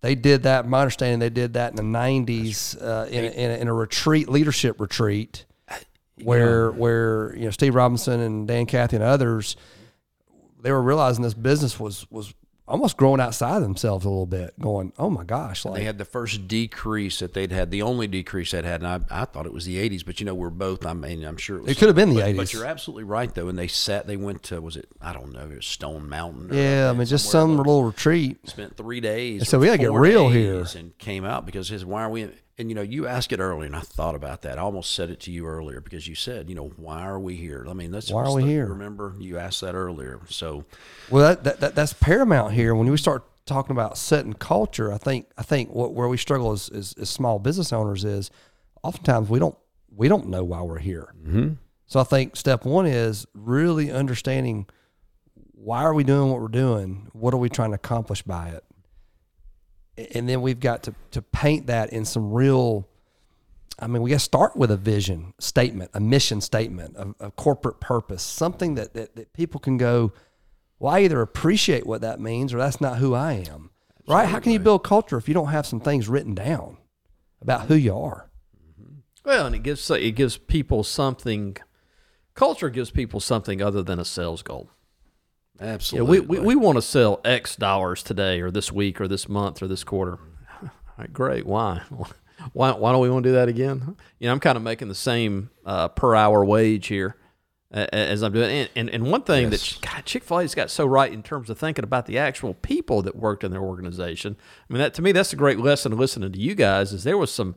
S2: They did that. My understanding, they did that in the '90s uh, in, a, in, a, in a retreat, leadership retreat, where where you know Steve Robinson and Dan Cathy and others, they were realizing this business was was almost growing outside of themselves a little bit, going, "Oh my gosh!" Like
S3: they had the first decrease that they'd had, the only decrease they'd had, and I, I thought it was the '80s, but you know we're both. I mean, I'm sure it, was
S2: It could have been the
S3: but, But you're absolutely right though, and they sat. They went to was it? I don't know. It was Stone Mountain. or
S2: yeah, I mean, just some little retreat.
S3: spent three days.
S2: So we gotta get real
S3: days
S2: here.
S3: and came out because his why are we? And you know, you asked it earlier, and I thought about that. I almost said it to you earlier because you said, you know, why are we here? I mean, that's
S2: Why are we here?
S3: Remember, you asked that earlier. So
S2: Well, that, that, that that's paramount here. When we start talking about setting culture, I think I think what where we struggle as, as, as small business owners is oftentimes we don't we don't know why we're here. Mm-hmm. So I think step one is really understanding why are we doing what we're doing? What are we trying to accomplish by it? And then we've got to to paint that in some real. I mean, we got to start with a vision statement, a mission statement, a, a corporate purpose, something that, that that people can go well, I either appreciate what that means or that's not who I am. Right? How can you build culture if you don't have some things written down about who you are? Mm-hmm.
S4: Well, and it gives it gives people something. Culture gives people something other than a sales goal. Yeah,
S3: Absolutely.
S4: we, we, we want to sell X dollars today or this week or this month or this quarter. All right, great. Why? Why, why don't we want to do that again? You know, I'm kind of making the same uh, per hour wage here as I'm doing. And, and, and one thing
S3: Yes.
S4: that God, Chick fil A's got so right in terms of thinking about the actual people that worked in their organization. I mean, that to me, that's a great lesson listening to you guys is there was some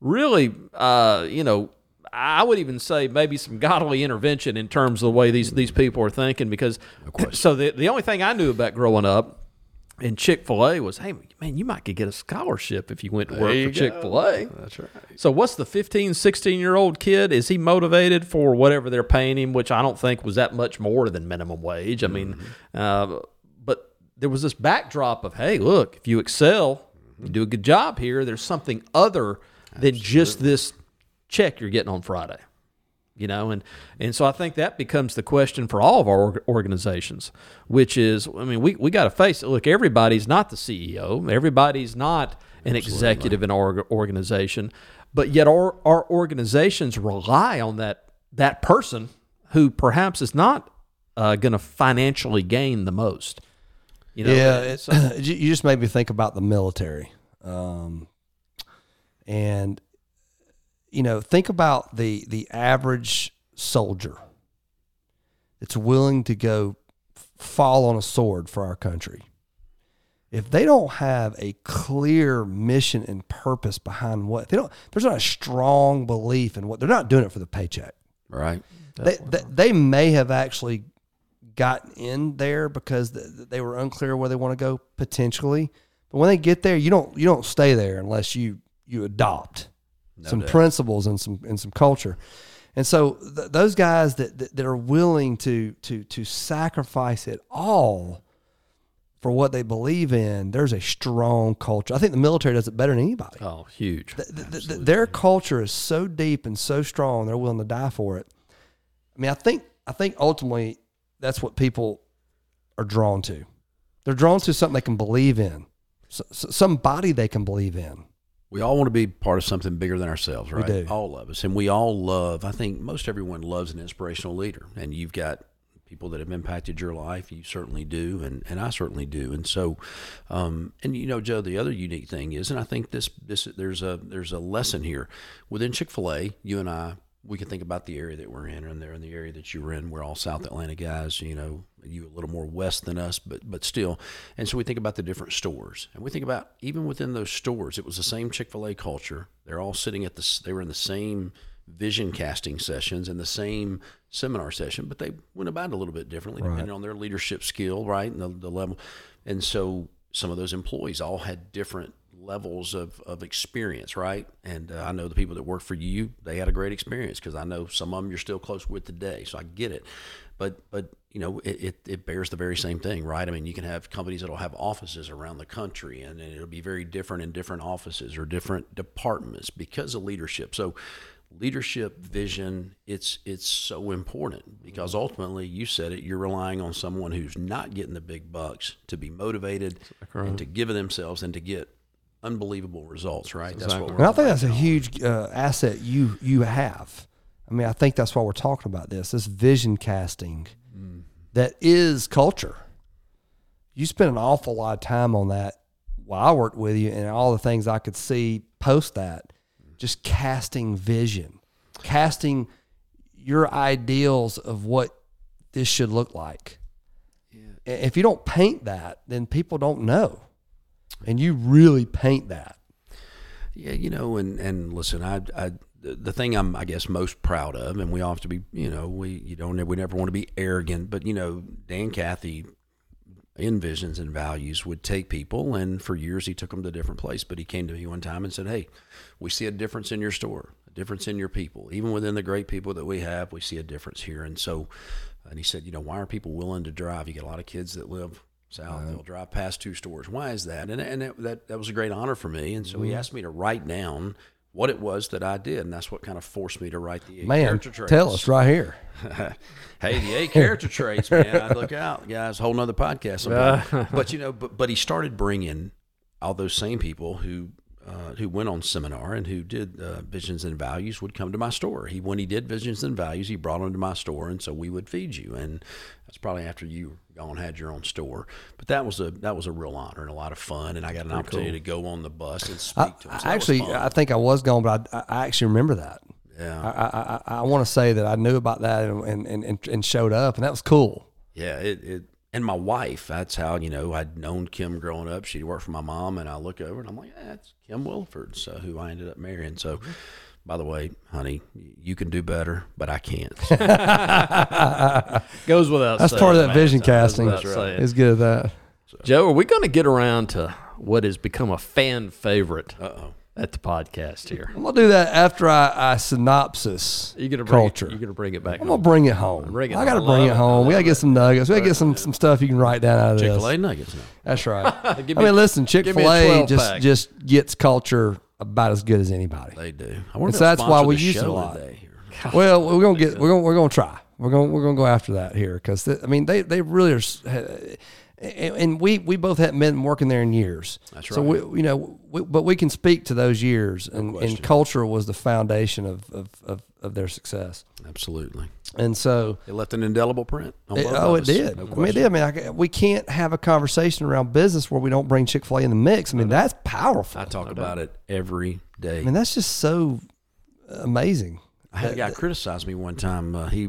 S4: really, uh, you know, I would even say maybe some godly intervention in terms of the way these these people are thinking. Because so the the only thing I knew about growing up in Chick Fil A was, hey man, you might could get a scholarship if you went to work for Chick Fil A.
S3: That's right.
S4: So what's the 15, 16 year old kid? Is he motivated for whatever they're paying him, which I don't think was that much more than minimum wage. I mean, uh, but there was this backdrop of, hey, look, if you excel, you do a good job here, there's something other than just this check you're getting on Friday. You know, and and so I think that becomes the question for all of our organizations, which is, I mean, we, we got to face it. Look, everybody's not the CEO, everybody's not an executive in our organization, but yet our our organizations rely on that that person who perhaps is not uh, going to financially gain the most. You know,
S2: yeah, it's,
S4: so-
S2: you you just made me think about the military, um, and you know, think about the the average soldier that's willing to go fall on a sword for our country. If they don't have a clear mission and purpose behind what they don't, there's not a strong belief in what they're not doing it for the paycheck
S3: Right.
S2: they, they, they may have actually gotten in there because th- they were unclear where they want to go potentially. But when they get there, you don't you don't stay there unless you you adopt some
S3: doubt.
S2: principles and some and some culture. And so th- those guys that, that that are willing to to to sacrifice it all for what they believe in, there's a strong culture. I think the military does it better than anybody.
S4: oh, huge.
S2: Th- th- th- their culture is so deep and so strong they're willing to die for it i mean i think i think ultimately that's what people are drawn to they're drawn to something they can believe in S- s- somebody they can believe in
S3: We all want to be part of something bigger than ourselves, right?
S2: do.
S3: All of us. And we all love, I think most everyone loves an inspirational leader. And you've got people that have impacted your life. You certainly do. And, and I certainly do. And so, um, and you know, Joe, the other unique thing is, and I think this, this, there's a, there's a lesson here within Chick-fil-A, you and I, we can think about the area that we're in and there in the area that you were in. We're all South Atlanta guys, you know, you a little more west than us, but but still. And so we think about the different stores, and we think about even within those stores, it was the same Chick Fil A culture. They're all sitting at the, they were in the same vision casting sessions and the same seminar session, but they went about it a little bit differently depending on their leadership skill, right, and the, the level. And so some of those employees all had different levels of, of experience, right? And uh, I know the people that work for you, they had a great experience because I know some of them you're still close with today, so I get it. But but you know it, it, it bears the very same thing, right? I mean, you can have companies that'll have offices around the country, and, and it'll be very different in different offices or different departments because of leadership. So leadership vision it's it's so important because ultimately you said it you're relying on someone who's not getting the big bucks to be motivated and to give of themselves and to get unbelievable results right? That's what we're
S2: i think that's a huge uh, asset you you have i mean i think that's why we're talking about this this vision casting that is culture you spent an awful lot of time on that while I worked with you and all the things I could see post that, just casting vision, casting your ideals of what this should look like. A- If you don't paint that, then people don't know. And you really paint that.
S3: Yeah, you know, and and listen, I, I the the thing I'm I guess most proud of, and we all have to be, you know, we you don't we never want to be arrogant, but you know, Dan Cathy in visions and values would take people and for years he took them to a different place but he came to me one time and said hey we see a difference in your store a difference in your people. Even within the great people that we have we see a difference here. And so and he said you know why are people willing to drive? You get a lot of kids that live south uh-huh. they'll drive past two stores. Why is that? And, and that, that, that was a great honor for me and so he mm-hmm. asked me to write down what it was that I did, and that's what kind of forced me to write the eight
S2: Man,
S3: character traits.
S2: tell us right here.
S3: hey, the eight character traits, man. I look out, guys. Whole nother podcast. sometime. but you know, but but he started bringing all those same people who uh, who went on seminar and who did uh, visions and values would come to my store. He when he did visions and values, he brought them to my store, and so we would feed you. And that's probably after you gone had your own store. But that was a that was a real honor and a lot of fun. And I got an opportunity to go on the bus and speak
S2: I,
S3: to him. So
S2: I
S3: that was
S2: actually. I think I was gone, but I, I actually remember that.
S3: yeah,
S2: I, I, I want to say that I knew about that and, and, and, and showed up, and that was cool.
S3: Yeah, it, it and my wife, that's how, you know, I'd known Kim growing up. She'd worked for my mom and I look over and I'm like, yeah, that's Kim Wilford, so who I ended up marrying. So mm-hmm. By the way, honey, you can do better, but I can't.
S4: Goes without
S2: That's
S4: saying,
S2: part of that
S4: man.
S2: vision casting.
S4: without saying.
S2: It's good at that.
S4: Joe, are we going to get around to what has become a fan favorite
S3: Uh-oh.
S4: at the podcast here?
S2: I'm gonna do that after I, I synopsis
S4: You gonna bring
S2: culture.
S4: It, you gonna bring it back?
S2: I'm gonna bring it home.
S4: Bring it
S2: I gotta bring it
S4: it.
S2: home. We gotta get some nuggets. We gotta get some some stuff you can write down out of this.
S3: Chick
S2: this.
S3: fil A nuggets now.
S2: That's right.
S4: Give
S2: I
S4: me-
S2: mean, listen, Chick
S4: give me a
S2: Fil A
S4: 12
S2: just
S4: pack.
S2: just gets culture about as good as anybody.
S3: They do. I wonder
S2: And
S3: if
S2: so that's why we use it a lot.
S3: today.
S2: Well, we're gonna get we're gonna we're gonna try. We're gonna we're gonna go after that here because I mean they they really are. And and we, we both haven't been working there in years.
S3: That's right.
S2: So we, you know, we, but we can speak to those years, and, and culture was the foundation of, of, of, of their success.
S3: Absolutely.
S2: And so,
S3: It left an indelible print. On
S2: it- oh, it did.
S3: No
S2: I mean, it did. I mean, I, we can't have a conversation around business where we don't bring Chick Fil A in the mix. I mean, that's powerful.
S3: I talk about it every day.
S2: I mean, that's just so amazing.
S3: I had a guy criticize me one time. Uh, he,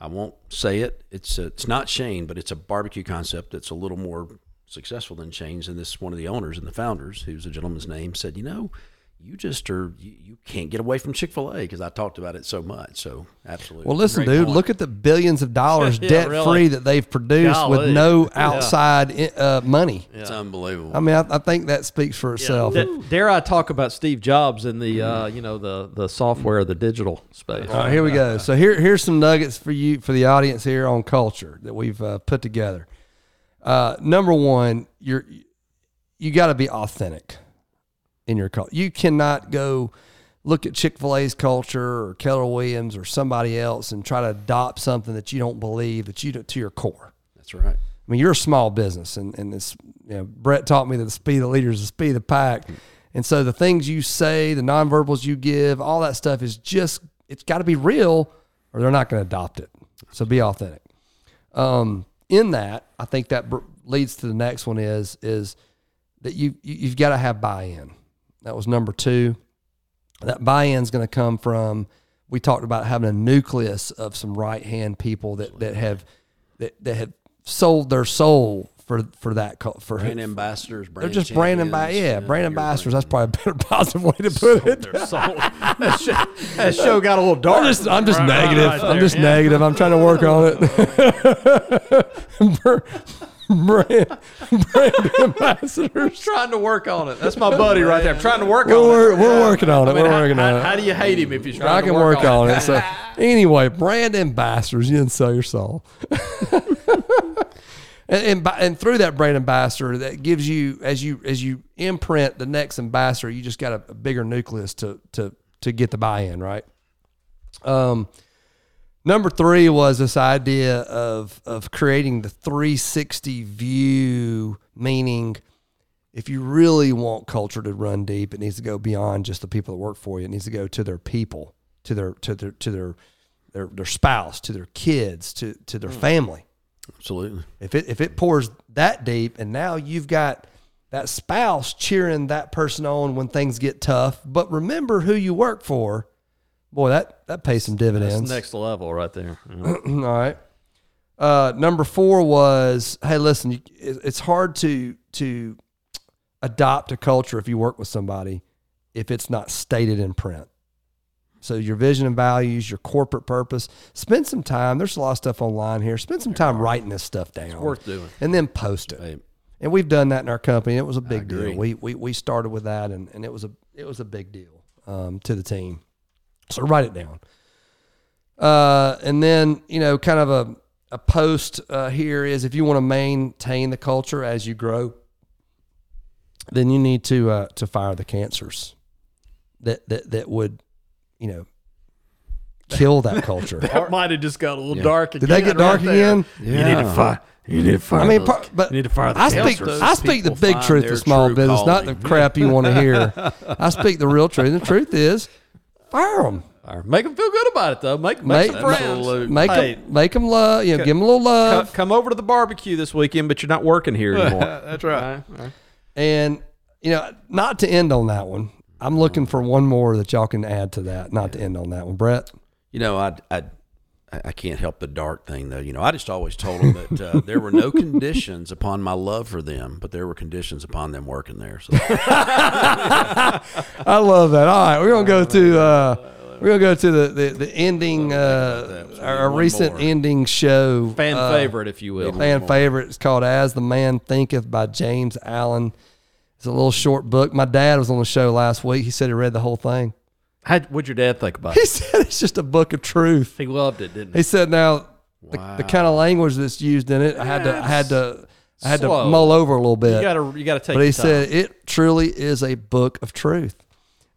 S3: I won't say it. It's uh it's not Shane, but it's a barbecue concept that's a little more successful than Shane's. And this one of the owners and the founders, who's a gentleman's name, said, "You know, you just are you, you can't get away from Chick Fil A because I talked about it so much." So absolutely.
S2: Well, listen,
S3: Great
S2: dude,
S3: point.
S2: look at the billions of dollars
S4: Yeah,
S2: debt free
S4: really.
S2: that they've produced
S4: Golly.
S2: with no
S4: Yeah.
S2: outside uh, money.
S3: It's unbelievable.
S2: I mean, I, I think that speaks for itself.
S4: Da- dare I talk about Steve Jobs in the uh, you know the the software, the digital space?
S2: All right, here we go. So here, here's some nuggets for you, for the audience here on culture that we've uh, put together. Uh, number one, you're you got to be authentic in your culture. You cannot go look at Chick Fil A's culture or Keller Williams or somebody else and try to adopt something that you don't believe that you do to your core.
S3: That's right.
S2: I mean, you're a small business, and and this you know Brett taught me that the speed of the leader is the speed of the pack, and so the things you say, the nonverbals you give, all that stuff is just it's got to be real, or they're not going to adopt it. So be authentic. Um, in that, I think that br- leads to the next one is is that you, you you've got to have buy-in. That was number two. That buy-in is going to come from. We talked about having a nucleus of some right hand people that that have that, that have sold their soul for for that for
S3: Brand ambassadors.
S2: they're just brand ambassadors.
S3: champions.
S2: yeah, brand ambassadors.
S3: right.
S2: That's probably a better positive way to put it.
S4: Their soul. that, show, that show got a little dark.
S2: I'm just, I'm just
S4: Right- right-
S2: negative.
S4: right
S2: I'm
S4: there,
S2: just
S4: yeah.
S2: negative. I'm trying to work on it. brand, brand ambassadors.
S4: trying to work on it. That's my buddy right there. I'm trying to work on
S2: We're,
S4: it.
S2: we're working on it.
S4: I mean,
S2: we're
S4: how,
S2: working
S4: how-
S2: on
S4: how
S2: it.
S4: do you hate him if he's trying
S2: I
S4: to
S2: can work on it. So anyway, brand ambassadors, you didn't sell your soul. and, and by- and through that brand ambassador, that gives you as you as you imprint the next ambassador, you just got a, a bigger nucleus to to to get the buy-in, right? Um, number three was this idea of of creating the 360 view, meaning if you really want culture to run deep, it needs to go beyond just the people that work for you. It needs to go to their people, to their to their to their their, their spouse, to their kids, to to their hmm. family.
S3: Absolutely.
S2: If it if it pours that deep, and now you've got that spouse cheering that person on when things get tough, but remember who you work for. Boy, that that pays some
S4: That's
S2: dividends.
S4: next level right there. Yeah.
S2: All right. Uh, number four was, hey, listen, you, it- it's hard to to adopt a culture if you work with somebody if it's not stated in print. So your vision and values, your corporate purpose. Spend some time. There's a lot of stuff online here. Spend some time writing this stuff down.
S4: It's worth doing.
S2: And then post it. And we've done that in our company. It was a big deal. We, we we started with that, and, and it was a it was a big deal um, to the team. So write it down. Uh, and then you know, kind of a a post uh, here is if you want to maintain the culture as you grow, then you need to uh, to fire the cancers that that that would you know kill that culture.
S4: That might have just got a little dark again.
S2: Did they get dark
S4: right there.
S2: again?
S4: You need to fire. You need to fire.
S2: I mean,
S4: those-
S2: but
S4: you need to fire the
S2: I speak. I speak the big truth
S3: their
S2: of small
S3: true
S2: business, not the crap you want to hear. I speak the real truth. The truth is, fire them.
S4: Fire. Make them feel good about it though. Make
S2: Make
S4: make, some friends.
S2: make
S4: Hey,
S2: them make them love. You know, give them a little love.
S4: come over to the barbecue this weekend, but you're not working here anymore.
S3: That's right.
S2: And you know, not to end on that one. I'm looking for one more that y'all can add to that. Not to end on that one, Brett.
S3: You know, I, I, I can't help the dark thing though. You know, I just always told them that uh, there were no conditions upon my love for them, but there were conditions upon them working there. So
S2: I love that. All right, we're gonna go to uh, we're gonna go to the the, the ending uh, our recent
S3: more.
S2: ending show
S4: Fan
S2: uh,
S4: favorite, if you will.
S2: fan favorite. It's called As the Man Thinketh by James Allen. It's a little short book. My dad was on the show last week. He said he read the whole thing.
S4: How, what'd your dad think about it?
S2: He
S4: it?
S2: said it's just a book of truth.
S4: He loved it, didn't he?
S2: He said now the, the kind of language that's used in it, I had to I had to I had
S4: Slow.
S2: to mull over a little bit.
S4: You gotta you gotta take.
S2: but he
S4: your time.
S2: said it truly is a book of truth.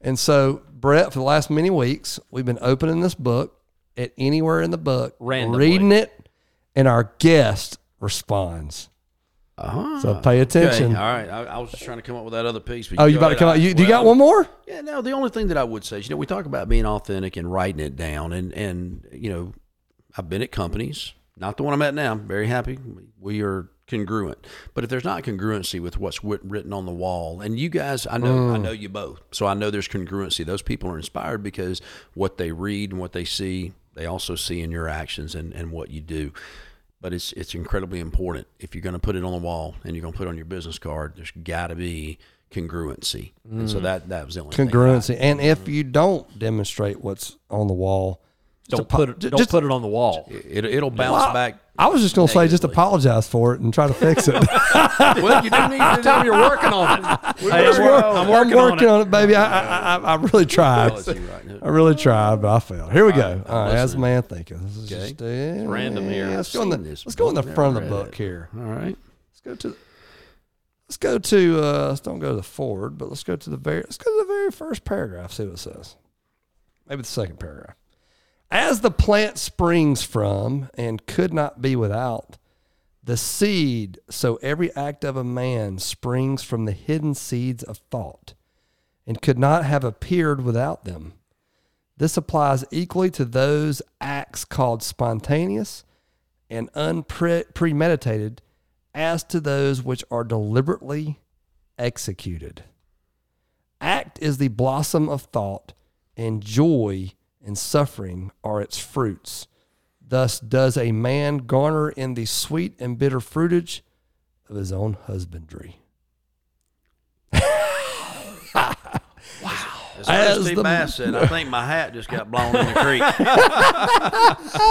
S2: And so, Brett, for the last many weeks, we've been opening this book at anywhere in the book,
S4: Randomly.
S2: reading it, and our guest responds.
S3: Uh-huh.
S2: So pay attention.
S3: Okay, all right. I, I was just trying to come up with that other piece.
S2: Oh, you about to come out? You, do you got one more?
S3: Yeah, no. The only thing that I would say is, you know, we talk about being authentic and writing it down, and and you know, I've been at companies, not the one I'm at now. I'm very happy. We are congruent, but if there's not congruency with what's written on the wall, and you guys, I know, I know you both, so I know there's congruency. Those people are inspired because what they read and what they see, they also see in your actions and and what you do. But it's it's incredibly important if you're going to put it on the wall and you're going to put it on your business card. There's got to be congruency, and so mm-hmm. that that was the only thing
S2: Congruency. And if mm-hmm. you don't demonstrate what's on the wall,
S4: don't
S2: apo-
S4: put it. Don't
S2: just-
S4: put it on the wall.
S3: It, it'll bounce
S2: Well,
S3: back.
S2: I was just going to say, just apologize for it and try to fix it.
S3: Well, you do need to
S4: Tell him you're working on it. Hey,
S3: Hey,
S4: I'm, wor- I'm working, on it.
S2: on it, baby. I, I, I, I really tried.
S3: Apology right now.
S2: I really tried, but I failed. Here we go. All right, as a man Thinketh. This is
S3: Okay.
S2: just uh,
S4: random here.
S2: Let's go in the let's go in the front of the book
S3: it.
S2: here.
S3: All right.
S2: Let's go to let's go to uh, let's don't go to the forward, but let's go to the very let's go to the very first paragraph. See what it says. Maybe the second paragraph. As the plant springs from and could not be without the seed, so every act of a man springs from the hidden seeds of thought and could not have appeared without them. This applies equally to those acts called spontaneous and unpremeditated as to those which are deliberately executed. Act is the blossom of thought, and joy and suffering are its fruits. Thus does a man garner in the sweet and bitter fruitage of his own husbandry.
S3: As,
S2: As
S3: Steve
S2: the-
S3: Bass said, I think my hat just got blown in the creek.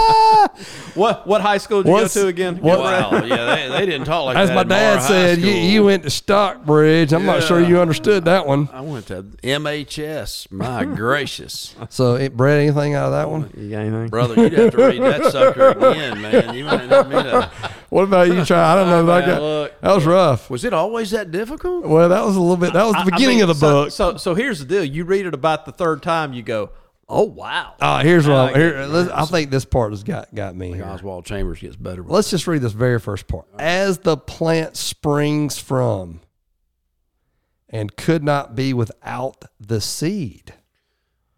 S4: What what high school did you go to again?
S2: what-
S3: wow. Yeah, they, they didn't talk like
S2: As
S3: that.
S2: my dad said, you, you went to Stockbridge. I'm not sure you understood that one.
S3: I went to MHS. My gracious.
S2: So, it, Brett, anything out of that one?
S4: You got anything?
S3: Brother, you'd have to read that sucker again, man. You might not mean to.
S2: What about you? Try. I don't know. That, got,
S4: look.
S2: that was rough.
S3: Was it always that difficult?
S2: Well, that was a little bit. That was the
S4: I- I
S2: beginning
S4: mean,
S2: of the
S4: so-
S2: book.
S4: So so here's the deal. You read it about the third time, you go, oh wow.
S2: Uh, here's what
S4: I
S2: I'm, here. let's- I think this part has got got me. Here.
S3: Oswald Chambers gets better.
S2: Let's just read this very first part. As the plant springs from, and could not be without the seed.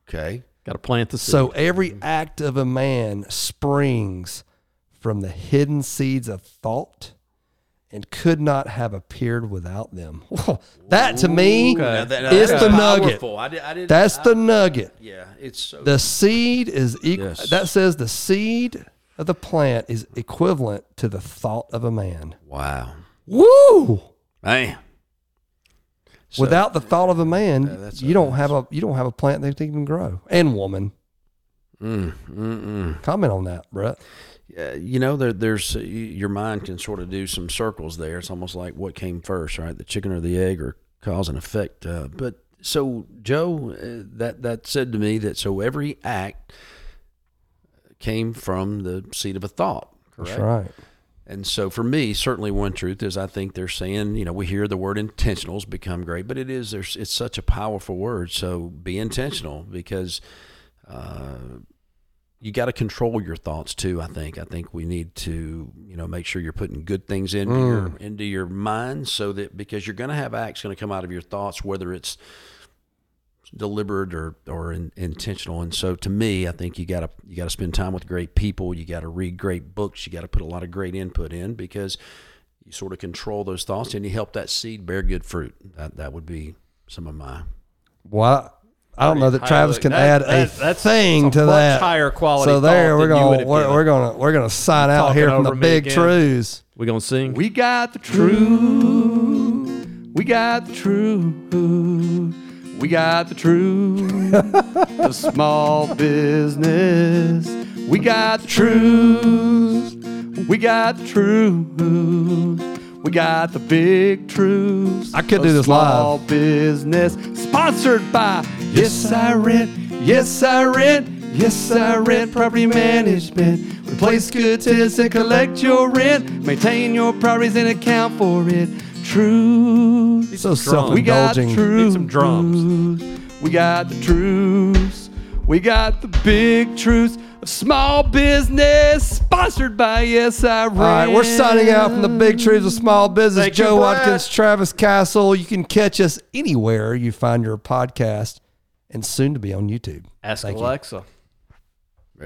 S3: Okay.
S4: Got to plant the seed.
S2: So every act of a man springs from the hidden seeds of thought and could not have appeared without them. that to me
S3: Now that-
S2: is
S3: that's
S2: the nugget.
S3: I did, I did,
S2: That's
S3: I-
S2: the nugget.
S3: Yeah, it's so.
S2: The seed is equal.
S3: Yes.
S2: That says the seed of the plant is equivalent to the thought of a man.
S3: wow.
S2: Woo!
S3: Man. So-
S2: Without the thought of a man,
S3: that's
S2: you don't have a you don't have a plant that can even grow. And woman,
S3: Mm, mm, mm.
S2: comment on that, Brett.
S3: Uh, you know, there, there's uh, your mind can sort of do some circles there. It's almost like what came first, right? The chicken or the egg, or cause and effect. Uh, but so, Joe, uh, that that said to me that so every act came from the seed of a thought. Correct.
S2: That's right.
S3: And so for me, certainly one truth is I think they're saying, you know, we hear the word intentionals become great, but it is there's it's such a powerful word. So be intentional because uh, you got to control your thoughts too. I think. I think we need to, you know, make sure you're putting good things into mm. your into your mind, so that because you're going to have acts going to come out of your thoughts, whether it's deliberate or or in, intentional. And so, to me, I think you got to you got to spend time with great people. You got to read great books. You got to put a lot of great input in because you sort of control those thoughts and you help that seed bear good fruit. That that would be some of my
S2: Well, I don't know that
S4: Highly-
S2: Travis can
S4: that-
S2: add
S4: that-
S2: a
S4: that's
S2: thing
S4: a
S2: to
S4: much
S2: that.
S4: higher quality
S2: So there, we're
S4: than you would
S2: gonna we're, we're gonna we're gonna sign out here from the big
S4: again.
S2: truths.
S4: We gonna sing?
S1: We got the truth. We got the truth. We got the truth. the small business. We got the truth. We got the truth. We got the big truths.
S2: I could do this
S1: small
S2: live.
S1: business. Sponsored by Yes I Rent. Yes I Rent. Yes I Rent Property Management. Replace good tenants and collect your rent. Maintain your properties and account for it. Truth.
S2: So self
S1: We got the
S2: indulging.
S1: truth.
S4: Need some drums.
S1: We got the truths. We got the big truths of small business. Sponsored by Yes I Rent.
S2: All right, we're signing out from the big trees of small business.
S4: Thank
S2: Joe
S4: Brett.
S2: Watkins, Travis Castle. You can catch us anywhere you find your podcast, and soon to be on YouTube.
S4: Ask
S2: Thank you.
S4: Alexa.